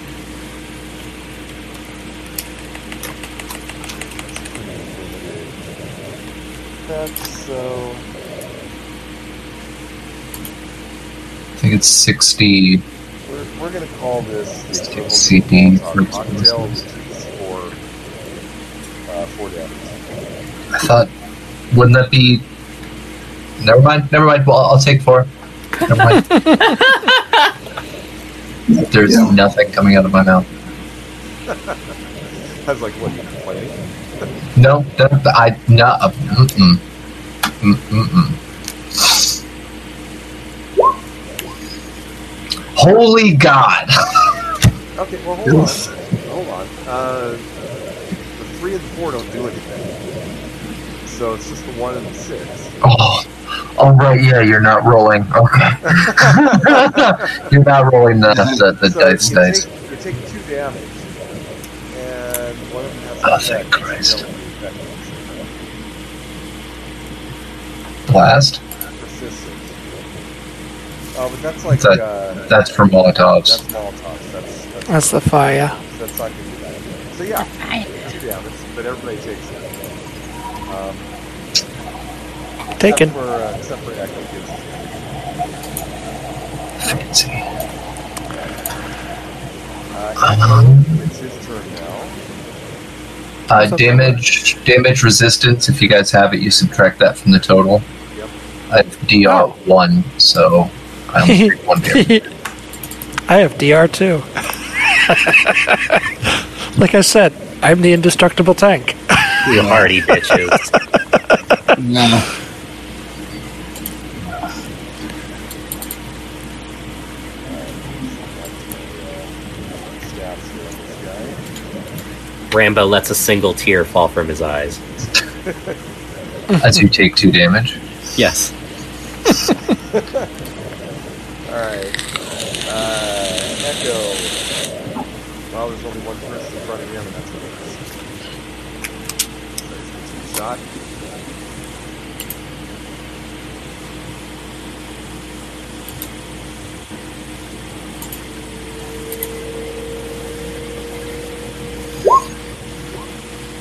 That's so. I think it's 60. We're, we're gonna call this the equivalent CD of for cocktail, explosives. which is for uh, four damage. I thought, wouldn't that be? Never mind. Never mind. Well, I'll take four. Never mind. There's Yeah. nothing coming out of my mouth. I was like, what? are You complaining? No, no I no. Uh, mm-mm. Mm-mm. Holy God! Okay, well, hold on. Hold on. Uh, the three and the four don't do anything. So it's just the one and the six. Oh, oh right. Yeah, you're not rolling. Okay. you're not rolling the the, the so dice you dice. Take, you take two damage, and one of them has Oh, thank Christ. so you don't affect Blast. Oh, but that's like That- uh, That's for Molotovs. that's Molotovs. That's that's, That's the fire. that's not gonna do that. So yeah, two damage, but everybody takes it. Um, Taken. Except for, uh, except for Echo gives Fancy. uh, Um, it's his turn now. Uh, damage damage resistance. If you guys have it, you subtract that from the total. Yep. I have DR oh. one, so I only take one damage. I have DR two. like I said, I'm the indestructible tank. You hardy bitches. No. Stabs here on this guy. Rambo lets a single tear fall from his eyes. As you take two damage. Yes. Alright. Uh, Echo. Well, there's only one person in front of him, and that's what it is. So gonna take shot.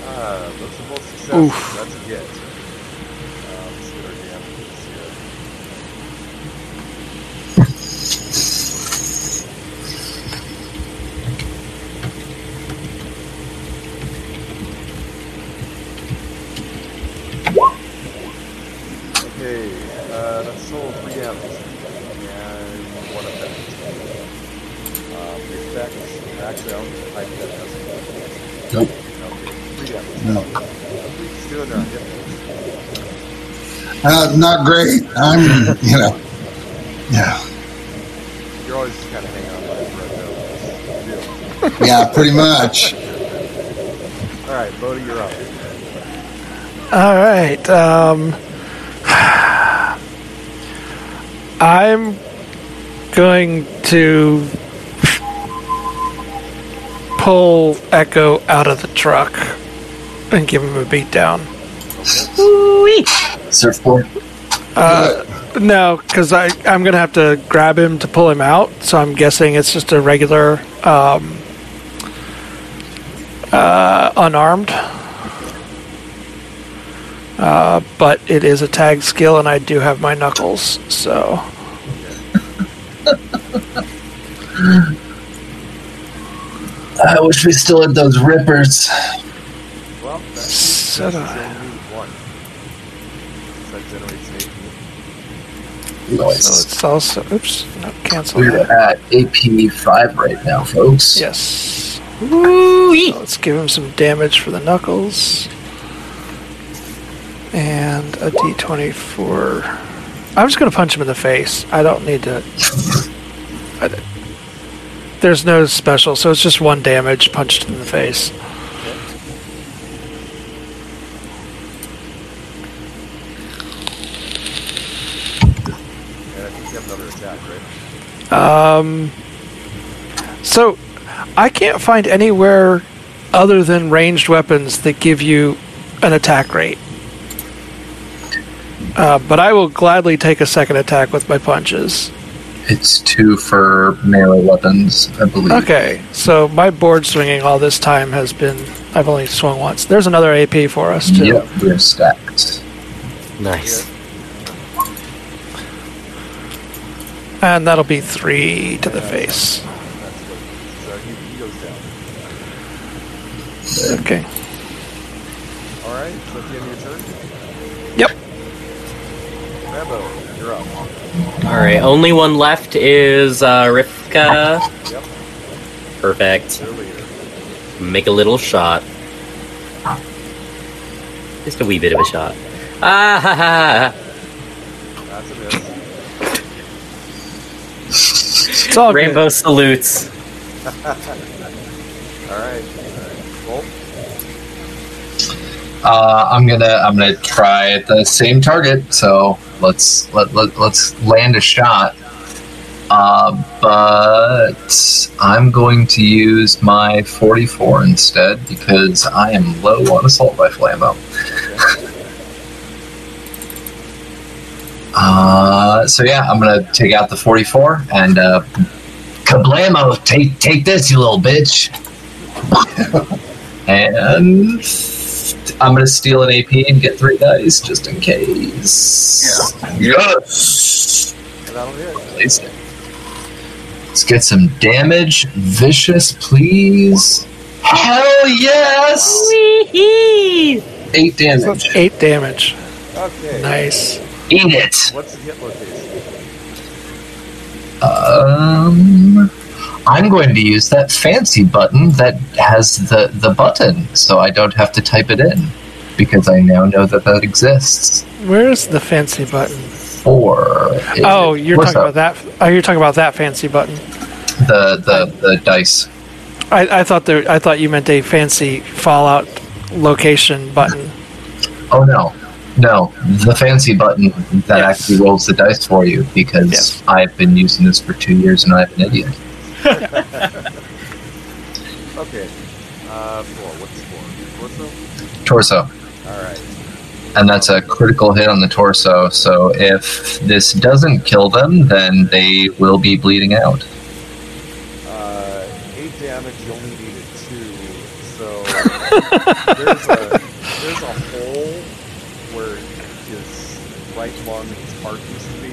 Ah, those are both successes. Oof. That's a hit. Uh, let's get our damages here. Okay. total of three damage and one effect. Um, the effect max out. I think that has Nope. Okay, three damage. No. Still in there. Yep. Uh, not great. I'm, you know, yeah, You're always just kind of hanging on by a thread, yeah, pretty much. All right, Bodhi, you're up. All right. Um, I'm going to pull Echo out of the truck and give him a beat down. Surfboard. Uh, no, because I'm going to have to grab him to pull him out, so I'm guessing it's just a regular um, uh, unarmed. Uh, but it is a tag skill, and I do have my knuckles, so. I wish we still had those rippers. Well, that's So do I. only one. That generates an AP. So it's also. Oops, no, cancel We're that. at AP five right now, folks. Yes. So let's give him some damage for the knuckles. And a D twenty four. I'm just going to punch him in the face. I don't need to. I- there's no special, so it's just one damage punched in the face. And I think you have another attack, right? Um, so I can't find anywhere other than ranged weapons that give you an attack rate. Uh, but I will gladly take a second attack with my punches. It's two for melee weapons, I believe. Okay, so my board swinging all this time has been. I've only swung once. There's another AP for us, too. Yep, we're stacked. Nice. And that'll be three to the face. That's good. So he, he goes down. Okay. All right, so at the end of your turn, Yep. Rambo, you're up. All right. Only one left is uh, Rivka. Yep, Perfect. Make a little shot. Just a wee bit of a shot. Ah ha ha! That's a miss. It's all Rambo salutes. All right. Well, Uh, I'm gonna I'm gonna try at the same target. So let's let, let let's land a shot. Uh, but I'm going to use my 44 instead because I am low on assault rifle ammo. Uh, so yeah, I'm gonna take out the 44 and uh, kablamo! Take take this, you little bitch! and I'm gonna steal an AP and get three dice just in case. Yes. Place it. Let's get some damage. Vicious, please. Hell yes! Eight damage. eight damage. Okay. Nice. Eat it. What's the hit location? Um, I'm going to use that fancy button that has the the button, so I don't have to type it in because I now know that that exists. Where's the fancy button? Four. Oh, you're talking up? about that. Oh, you're talking about that fancy button. the the the dice. I, I thought there. I thought you meant a fancy Fallout location button. Oh no, no, the fancy button that Yes. actually rolls the dice for you because Yes. I've been using this for two years and I'm an idiot. Okay. Uh, four. What's four? Torso? Torso. All right. and that's a critical hit on the torso. So if this doesn't kill them, then they will be bleeding out. Uh, eight damage. You only needed two. So there's a there's a hole where his right lung, his heart used to be.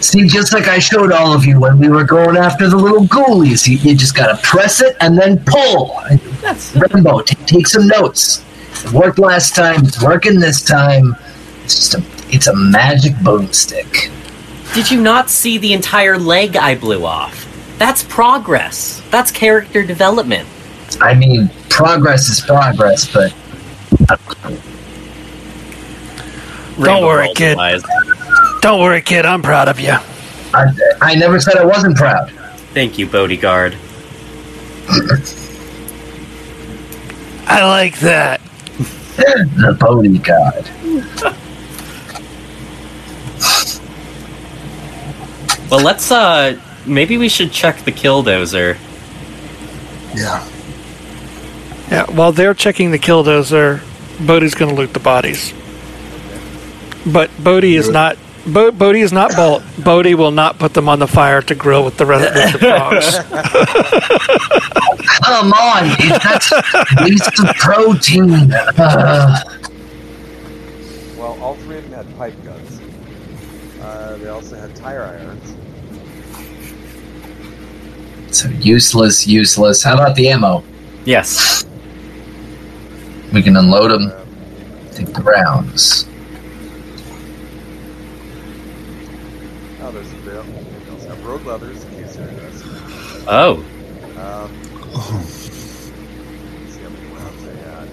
See, just like I showed all of you when we were going after the little ghoulies, you, you just gotta press it and then pull. That's Rambo, t- take some notes. It worked last time. It's working this time. It's just a, it's a magic boomstick. Did you not see the entire leg I blew off? That's progress. That's character development. I mean, progress is progress, but Don't worry, kid. his. Don't worry, kid. I'm proud of you. I, I never said I wasn't proud. Thank you, bodyguard. I like that. The bodyguard. Well, let's uh, maybe we should check the killdozer. Yeah. Yeah, while they're checking the killdozer, Bodhi's going to loot the bodies. But Bodhi is not. Bo- Bodhi is not Bolt. Bodhi will not put them on the fire to grill with the rest with the frogs. Come on, it- that's waste of protein. Uh, Well, all three of them had pipe guns. Uh, they also had tire irons. so useless, useless. How about the ammo? Yes. We can unload them. Uh, Take the rounds. oh, there's they al- they also have road leathers in case you're interested. Oh. Um, let's see how many rounds they had.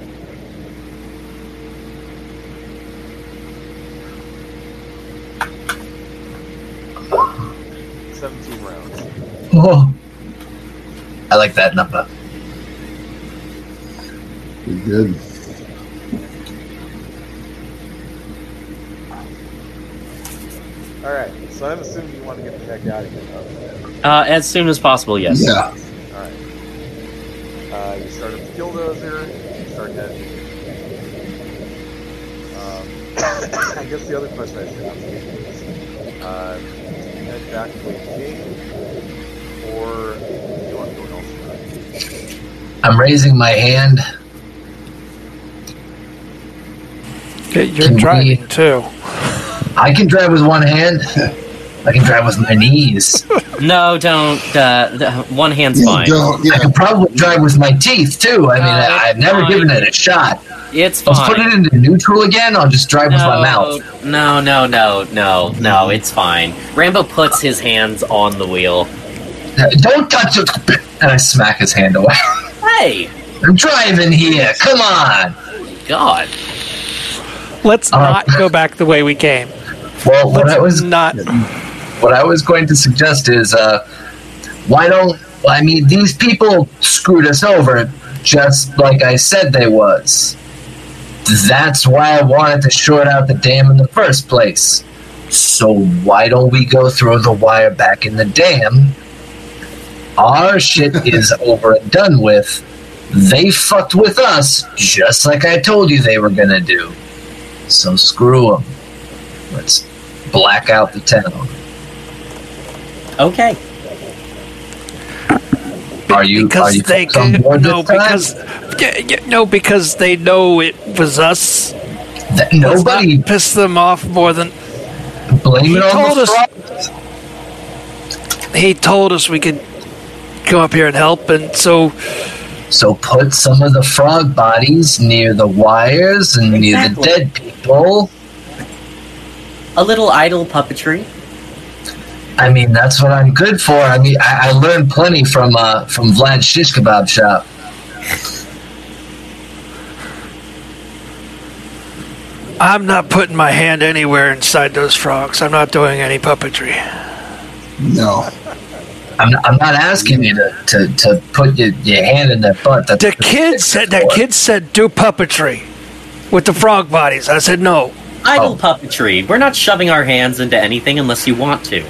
Seventeen rounds. Oh. I like that number. Pretty good. All right, so I'm assuming you want to get the heck out of here. Uh, as soon as possible, yes. Yeah. All right. Uh, you start up the killdozer. You start heading. Um, I guess the other question I should ask you is, uh, head back to the gate, or do you want to go elsewhere? I'm raising my hand. Yeah, You're Can we- too. I can drive with one hand. I can drive with my knees. No, don't. Uh, th- one hand's Yeah, fine. don't, I yeah. can probably drive with my teeth too. I mean, No, I, I've never fine. given it a shot. It's Let's fine. put it into neutral again. I'll just drive with my mouth. No, no, no, no, no. It's fine. Rambo puts his hands on the wheel. Don't touch it. And I smack his hand away. Hey, I'm driving here. Come on. God. Let's Uh, not go back the way we came. Well, what I was Not. What I was going to suggest is, uh, why don't I mean these people screwed us over just like I said they was. That's why I wanted to short out the dam in the first place. So why don't we go throw the wire back in the dam? Our shit is over and done with. They fucked with us just like I told you they were gonna do. So screw them. Let's black out the town. Okay. Are you? because are you they folks on could, board no because yeah, yeah, no because they know it was us. Th- Let's nobody not piss them off more than blame he it on told the us- he told us we could come up here and help, and so So put some of the frog bodies near the wires and near the dead people. A little idle puppetry. I mean, that's what I'm good for. I mean, I, I learned plenty from uh, from Vlad's shish kebab shop. I'm not putting my hand anywhere inside those frogs. I'm not doing any puppetry. No. I'm, I'm not asking you to, to, to put your, your hand in their butt. That's The kid said that kid said do puppetry with the frog bodies. I said no. Idle Oh. puppetry. We're not shoving our hands into anything unless you want to.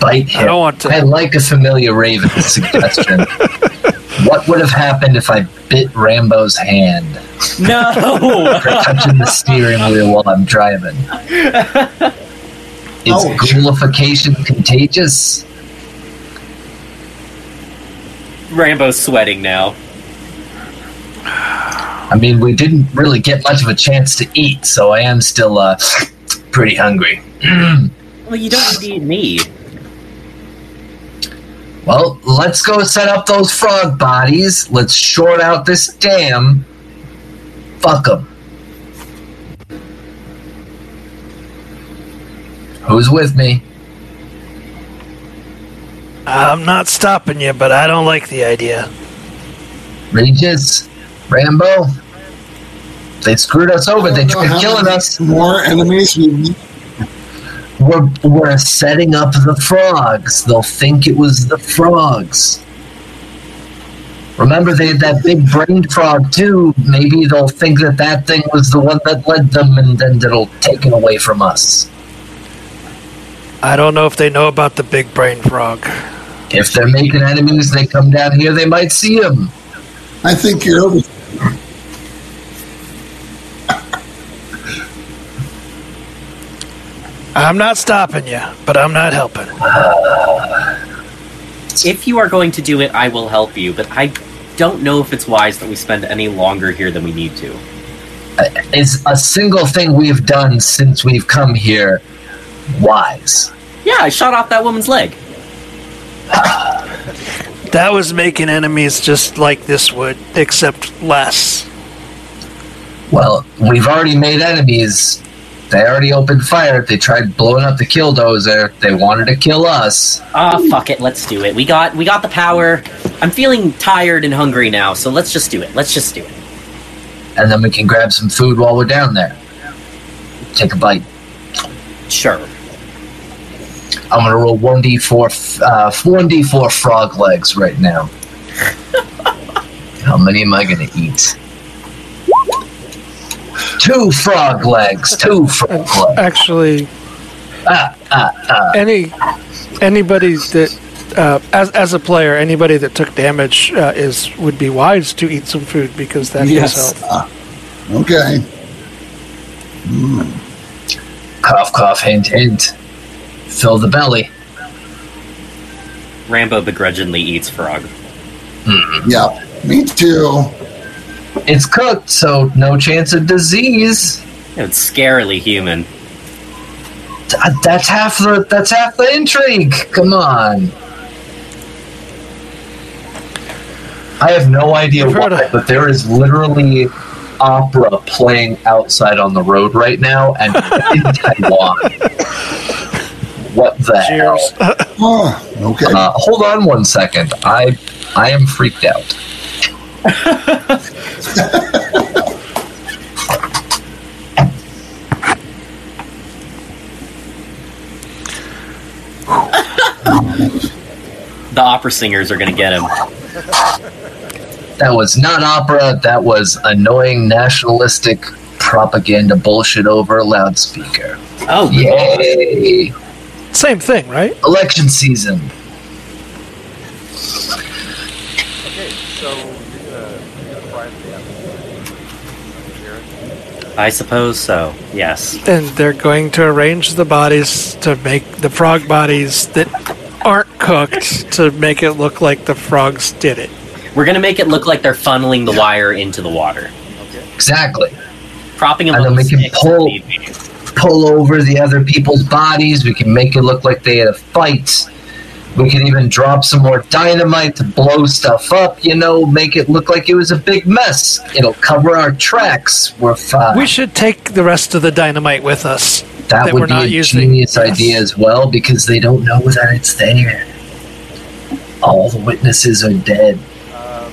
Bite him. I don't want to. I like a familiar Raven suggestion. what would have happened if I bit Rambo's hand No! for touching the steering wheel while I'm driving? Is Ouch. ghoulification contagious? Rambo's sweating now. I mean, we didn't really get much of a chance to eat, so I am still uh, pretty hungry. Well, you don't need me. Well, let's go set up those frog bodies. Let's short out this dam. Fuck them. Who's with me? I'm not stopping you, but I don't like the idea. Regis, Rambo, they screwed us over. They tried killing us. More enemies. We're, we're setting up the frogs. They'll think it was the frogs. Remember, they had that big brain frog too. Maybe they'll think that that thing was the one that led them, and then it'll take it away from us. I don't know if they know about the big brain frog. If they're making enemies, they come down here. They might see them. I think you're over. I'm not stopping you, but I'm not helping. If you are going to do it, I will help you, but I don't know if it's wise that we spend any longer here than we need to. Is a single thing we've done since we've come here wise? Yeah, I shot off that woman's leg. That was making enemies just like this would, except less. Well, we've already made enemies. They already opened fire. They tried blowing up the killdozer. They wanted to kill us. Ah, fuck it, let's do it. We got we got the power. I'm feeling tired and hungry now, so let's just do it. Let's just do it. And then we can grab some food while we're down there. Take a bite. Sure. I'm gonna roll one d four, uh, one d four frog legs right now. How many am I gonna eat? Two frog legs. Two frog legs. Actually, Ah, ah, ah. any anybody that uh, as as a player, anybody that took damage uh, is would be wise to eat some food because that Yes. gives health. Okay. Cough, cough, hint, hint. Fill the belly. Rambo begrudgingly eats frog. Yeah. Me too. It's cooked, so no chance of disease. It's scarily human. That's half the. That's half the intrigue. Come on. I have no idea why, of- but there is literally opera playing outside on the road right now, and in Taiwan. What the hell? Cheers. Oh, okay. Uh, hold on one second. I I am freaked out. The opera singers are gonna get him. That was not opera. That was annoying nationalistic propaganda bullshit over a loudspeaker. Oh, God. Yay! Same thing, right? Election season. Okay, so you're gonna you're gonna fry the apple. I suppose so. Yes. And they're going to arrange the bodies to make the frog bodies that aren't cooked to make it look like the frogs did it. We're gonna make it look like they're funneling the wire into the water, Exactly. propping them And on then we can pull- if need be. Pull over the other people's bodies. We can make it look like they had a fight. We could even drop some more dynamite to blow stuff up, you know, make it look like it was a big mess. It'll cover our tracks. We're fine. We should take the rest of the dynamite with us. that, that would we're be not a using. genius Yes. idea as well because they don't know that it's there. All the witnesses are dead. Um,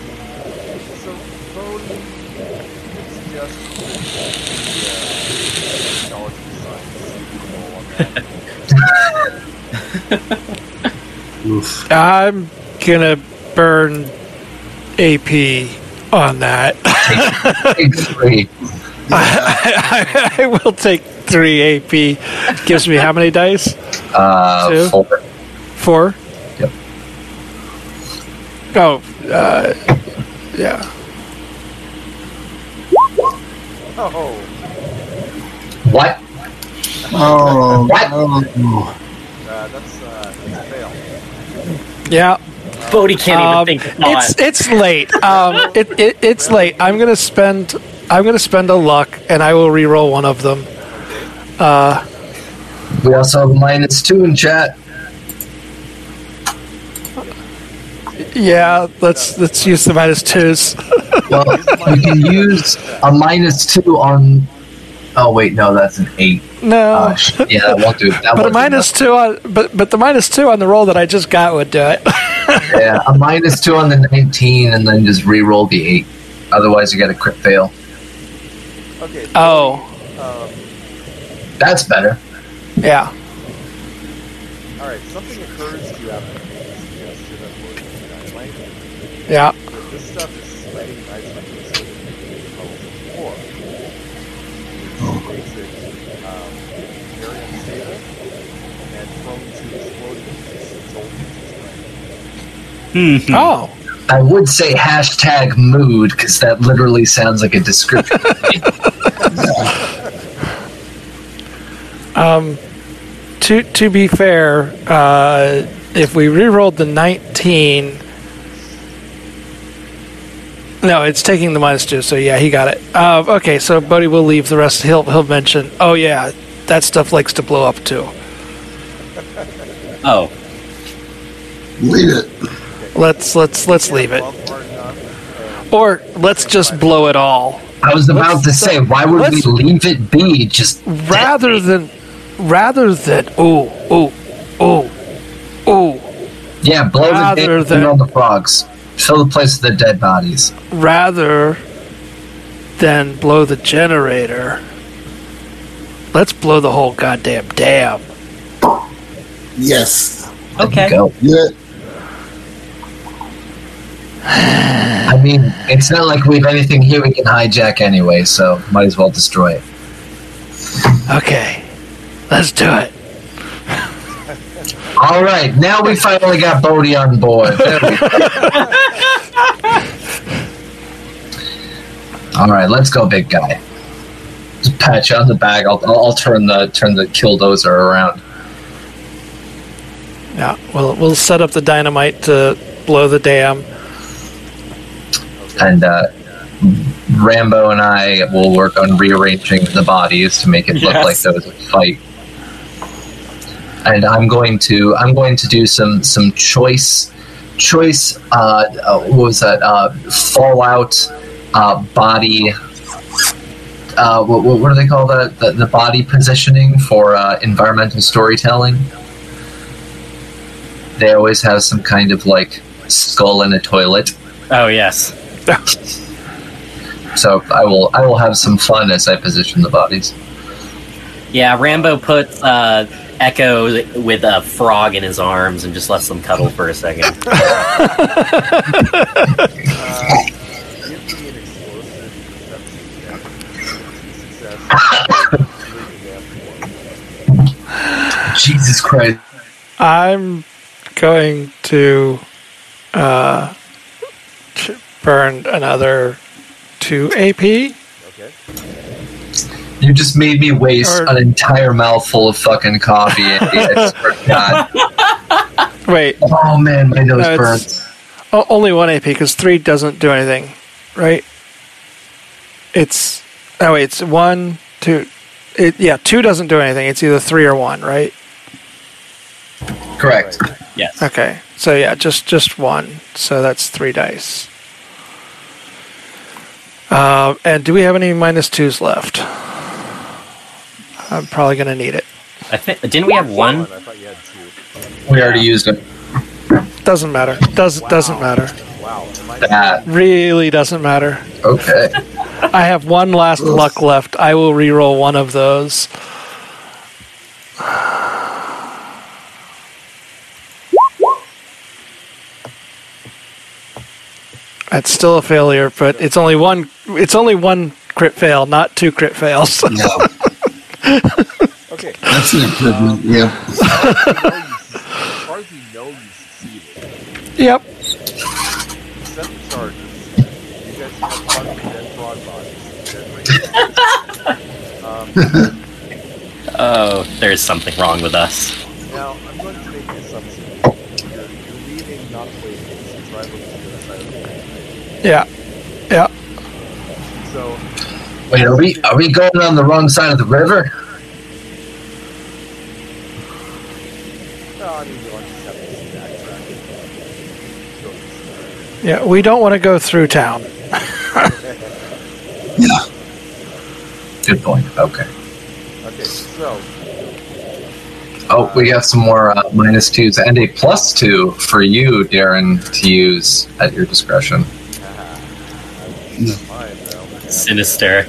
so, Bone, it's just the knowledge of science. I'm gonna burn AP on that. Big three. I, I will take three AP. Gives me how many dice? Uh, Two. four. Four. Yep. Oh, uh, yeah. Oh, What? Oh, What? oh. uh, that's uh, that's a fail. Yeah. Bodhi can't even Um, think of thought. it's it's late. Um, it, it it's late. I'm gonna spend I'm gonna spend a luck, and I will re-roll one of them. Uh, We also have minus two in chat. Yeah, let's let's use the minus twos. Well, we can use a minus two on Oh wait, no, that's an eight. No. Shit. yeah, that won't do. That but a won't minus two on but but the minus two on the roll that I just got would do it. Yeah, a minus two on the nineteen, and then just re-roll the eight. Otherwise, you get a crit fail. Okay. oh, Um, That's better. yeah. all right. Something occurs to you after you suggested that we're dynamite. Yeah. But this stuff is sweating nice like this so that it becomes floor. Which makes it um, very unstable and prone to exploding if it's Hmm. Oh. I would say hashtag mood because that literally sounds like a description. Um, to to be fair, uh, if we re-rolled the 19, no, it's taking the minus two. So yeah, he got it. Uh, okay, so Bodhi will leave. The rest he'll he'll mention. Oh yeah, that stuff likes to blow up too. Oh, Leave it. Let's let's let's leave it, above hard enough. or let's just blow it all. I was about Let's- to say, why would we leave it be? Just rather than rather than oh oh oh oh yeah, blow the rather damn than- thing on the frogs. Fill the place with the dead bodies. rather than blow the generator let's blow the whole goddamn dam Yes. okay. Go. I mean, it's not like we have anything here we can hijack anyway, so might as well destroy it. okay let's do it All right, now we finally got Bodhi on board. There we go. All right, let's go, big guy. Just pat you on the back. I'll, I'll, I'll turn the turn the killdozer around. yeah we'll, we'll set up the dynamite to blow the dam and uh, Rambo and I will work on rearranging the bodies to make it look like there was a fight. And I'm going to I'm going to do some some choice choice uh, uh, what was that uh, Fallout uh, body. Uh, what, what, what do they call that? The, the body positioning for uh, environmental storytelling. They always have some kind of like skull in a toilet. Oh yes. So I will I will have some fun as I position the bodies. Yeah, Rambo puts uh, Echo with a frog in his arms and just lets them cuddle for a second. Uh, give me an explosive perception check. Success. Jesus Christ! i'm going to uh, ch- burn another 2 ap Okay. You just made me waste Or- an entire mouthful of fucking coffee. Andy. I swear to God. wait Oh man, my nose No, it's- burns. o- only one ap because 3 doesn't do anything right it's oh wait it's 1 2 it, yeah 2 doesn't do anything it's either 3 or 1 right Correct. Yes. Okay, so yeah, just just one. So that's three dice. Uh, and do we have any minus twos left? I'm probably gonna need it. I think didn't we have one? I thought you had two. We already used it. Doesn't matter. Does doesn't matter. Wow. That Really doesn't matter. okay. I have one last luck left. I will re-roll one of those. That's still a failure, but it's only one. It's only one crit fail, not two crit fails. No, Okay. that's an improvement. Yeah. As far as we know, you succeeded. yep. Set charges. You guys have fun with dead frog bodies. Um, Oh, there's something wrong with us. now, I'm going to make an assumption. You're, you're leaving not waiting to drive over to the other side of the planet. Yeah. Yeah. So, Wait, are we are we going on the wrong side of the river? no, I mean, you'll just have to backtrack and go this way. Yeah. We don't want to go through town. Yeah. Good point. Okay. Okay, so Oh, we got some more uh, minus twos and a plus two for you, Darren, to use at your discretion. Though. Sinister.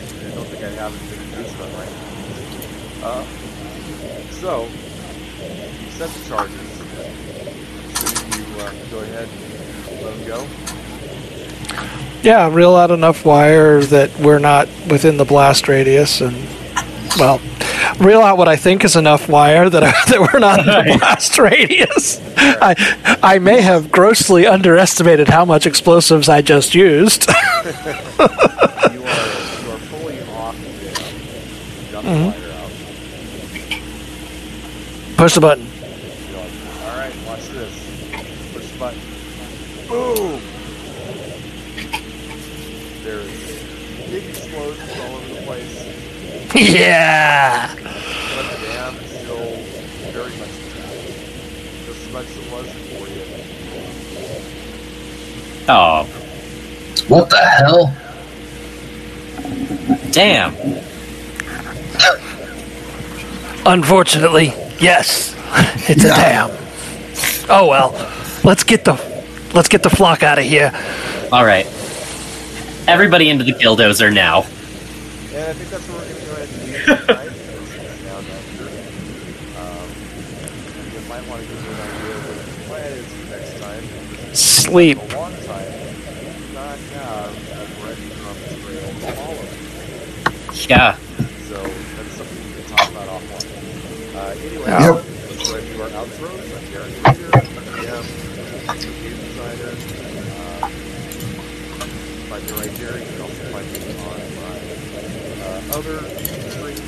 So, you set the charges. Should you uh, go ahead and let them go? Yeah, reel out enough wire that we're not within the blast radius, and well, reel out what I think is enough wire that I, that we're not in the blast radius. I I may have grossly underestimated how much explosives I just used. You are, you are fully off the gun Mhm. out. Push the button. All right, watch this. Push the button. Boom! There's big explosions all over the place. Yeah. But the dam is still very much intact. Just as much as it was before you. Oh, What the hell? damn. Unfortunately, yes, it's Yeah. a dam. Oh well, let's get the let's get the flock out of here. All right. Everybody into the Gildozer now. And I think that's where we're going Sleep. For a long time, you do not have a breadcrumb trail to follow. Yeah. So that's something we can talk about offline. Uh, anyway, Yep. let's go ahead and do our outros. I'm Darren Drader, GM, game designer. Uh, find me right there. You can also find me on my uh, other stream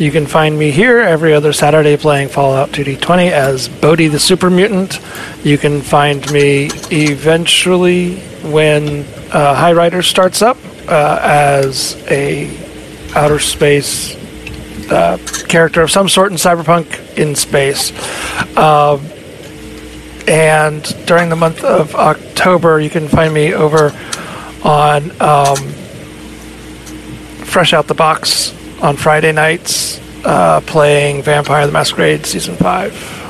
You can find me here every other Saturday playing Fallout 2D20 as Bodhi the Super Mutant. You can find me eventually when uh, High Rider starts up uh, as a outer space uh, character of some sort in Cyberpunk in space. Um and during the month of October, you can find me over on um, Fresh Out the Box on Friday nights, uh, playing Vampire the Masquerade Season 5.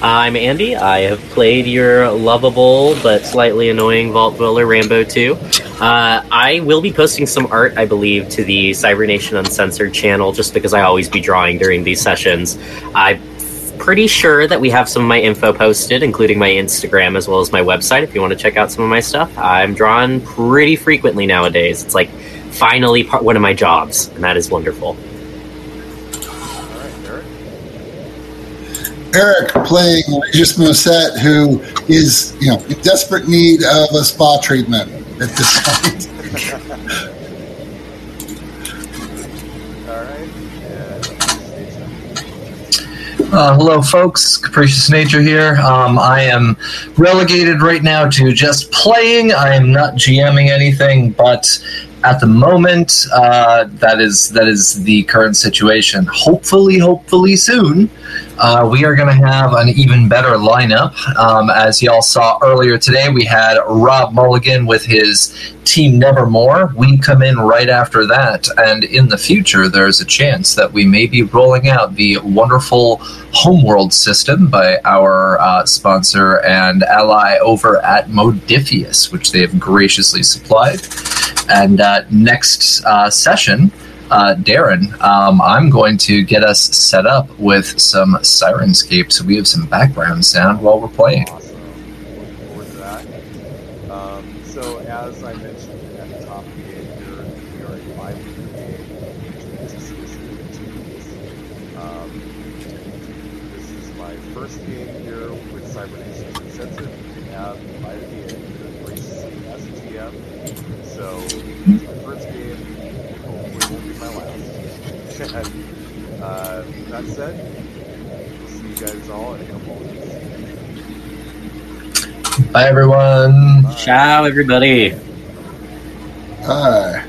I'm Andy. I have played your lovable but slightly annoying Vault Dweller Rambo 2. Uh, I will be posting some art, I believe, to the Cybernation Uncensored channel just because I always be drawing during these sessions. I'm pretty sure that we have some of my info posted, including my Instagram as well as my website if you want to check out some of my stuff. I'm drawn pretty frequently nowadays. It's like finally part one of my jobs, and that is wonderful. Eric. Eric playing Regis Musette, who is, you know, in desperate need of a spa treatment at this point. All right. And Station. Uh, hello, folks. Capricious Nature here. Um, I am relegated right now to just playing. I am not GMing anything, but at the moment, uh, that is that is the current situation. Hopefully, hopefully soon, uh, we are going to have an even better lineup. Um, as y'all saw earlier today, we had Rob Mulligan with his Team Nevermore. We come in right after that, and in the future, there's a chance that we may be rolling out the wonderful Homeworld system by our uh, sponsor and ally over at Modiphius, which they have graciously supplied. And uh, next uh, session, uh, Darren, um, I'm going to get us set up with some Syrinscape so we have some background sound while we're playing. Awesome. Looking forward to that. Um, so, as I mentioned at the top of the game here, we are a bi-weekly game between TCS and TVs. Um, this is my first game here with Cybernation Uncensored. We have invited me in here graciously as a GM. So, it's my first game. Hopefully, it won't be my last. Uh, that said, see you guys all in a couple of weeks. Bye, everyone. Bye. Ciao, everybody. Hi.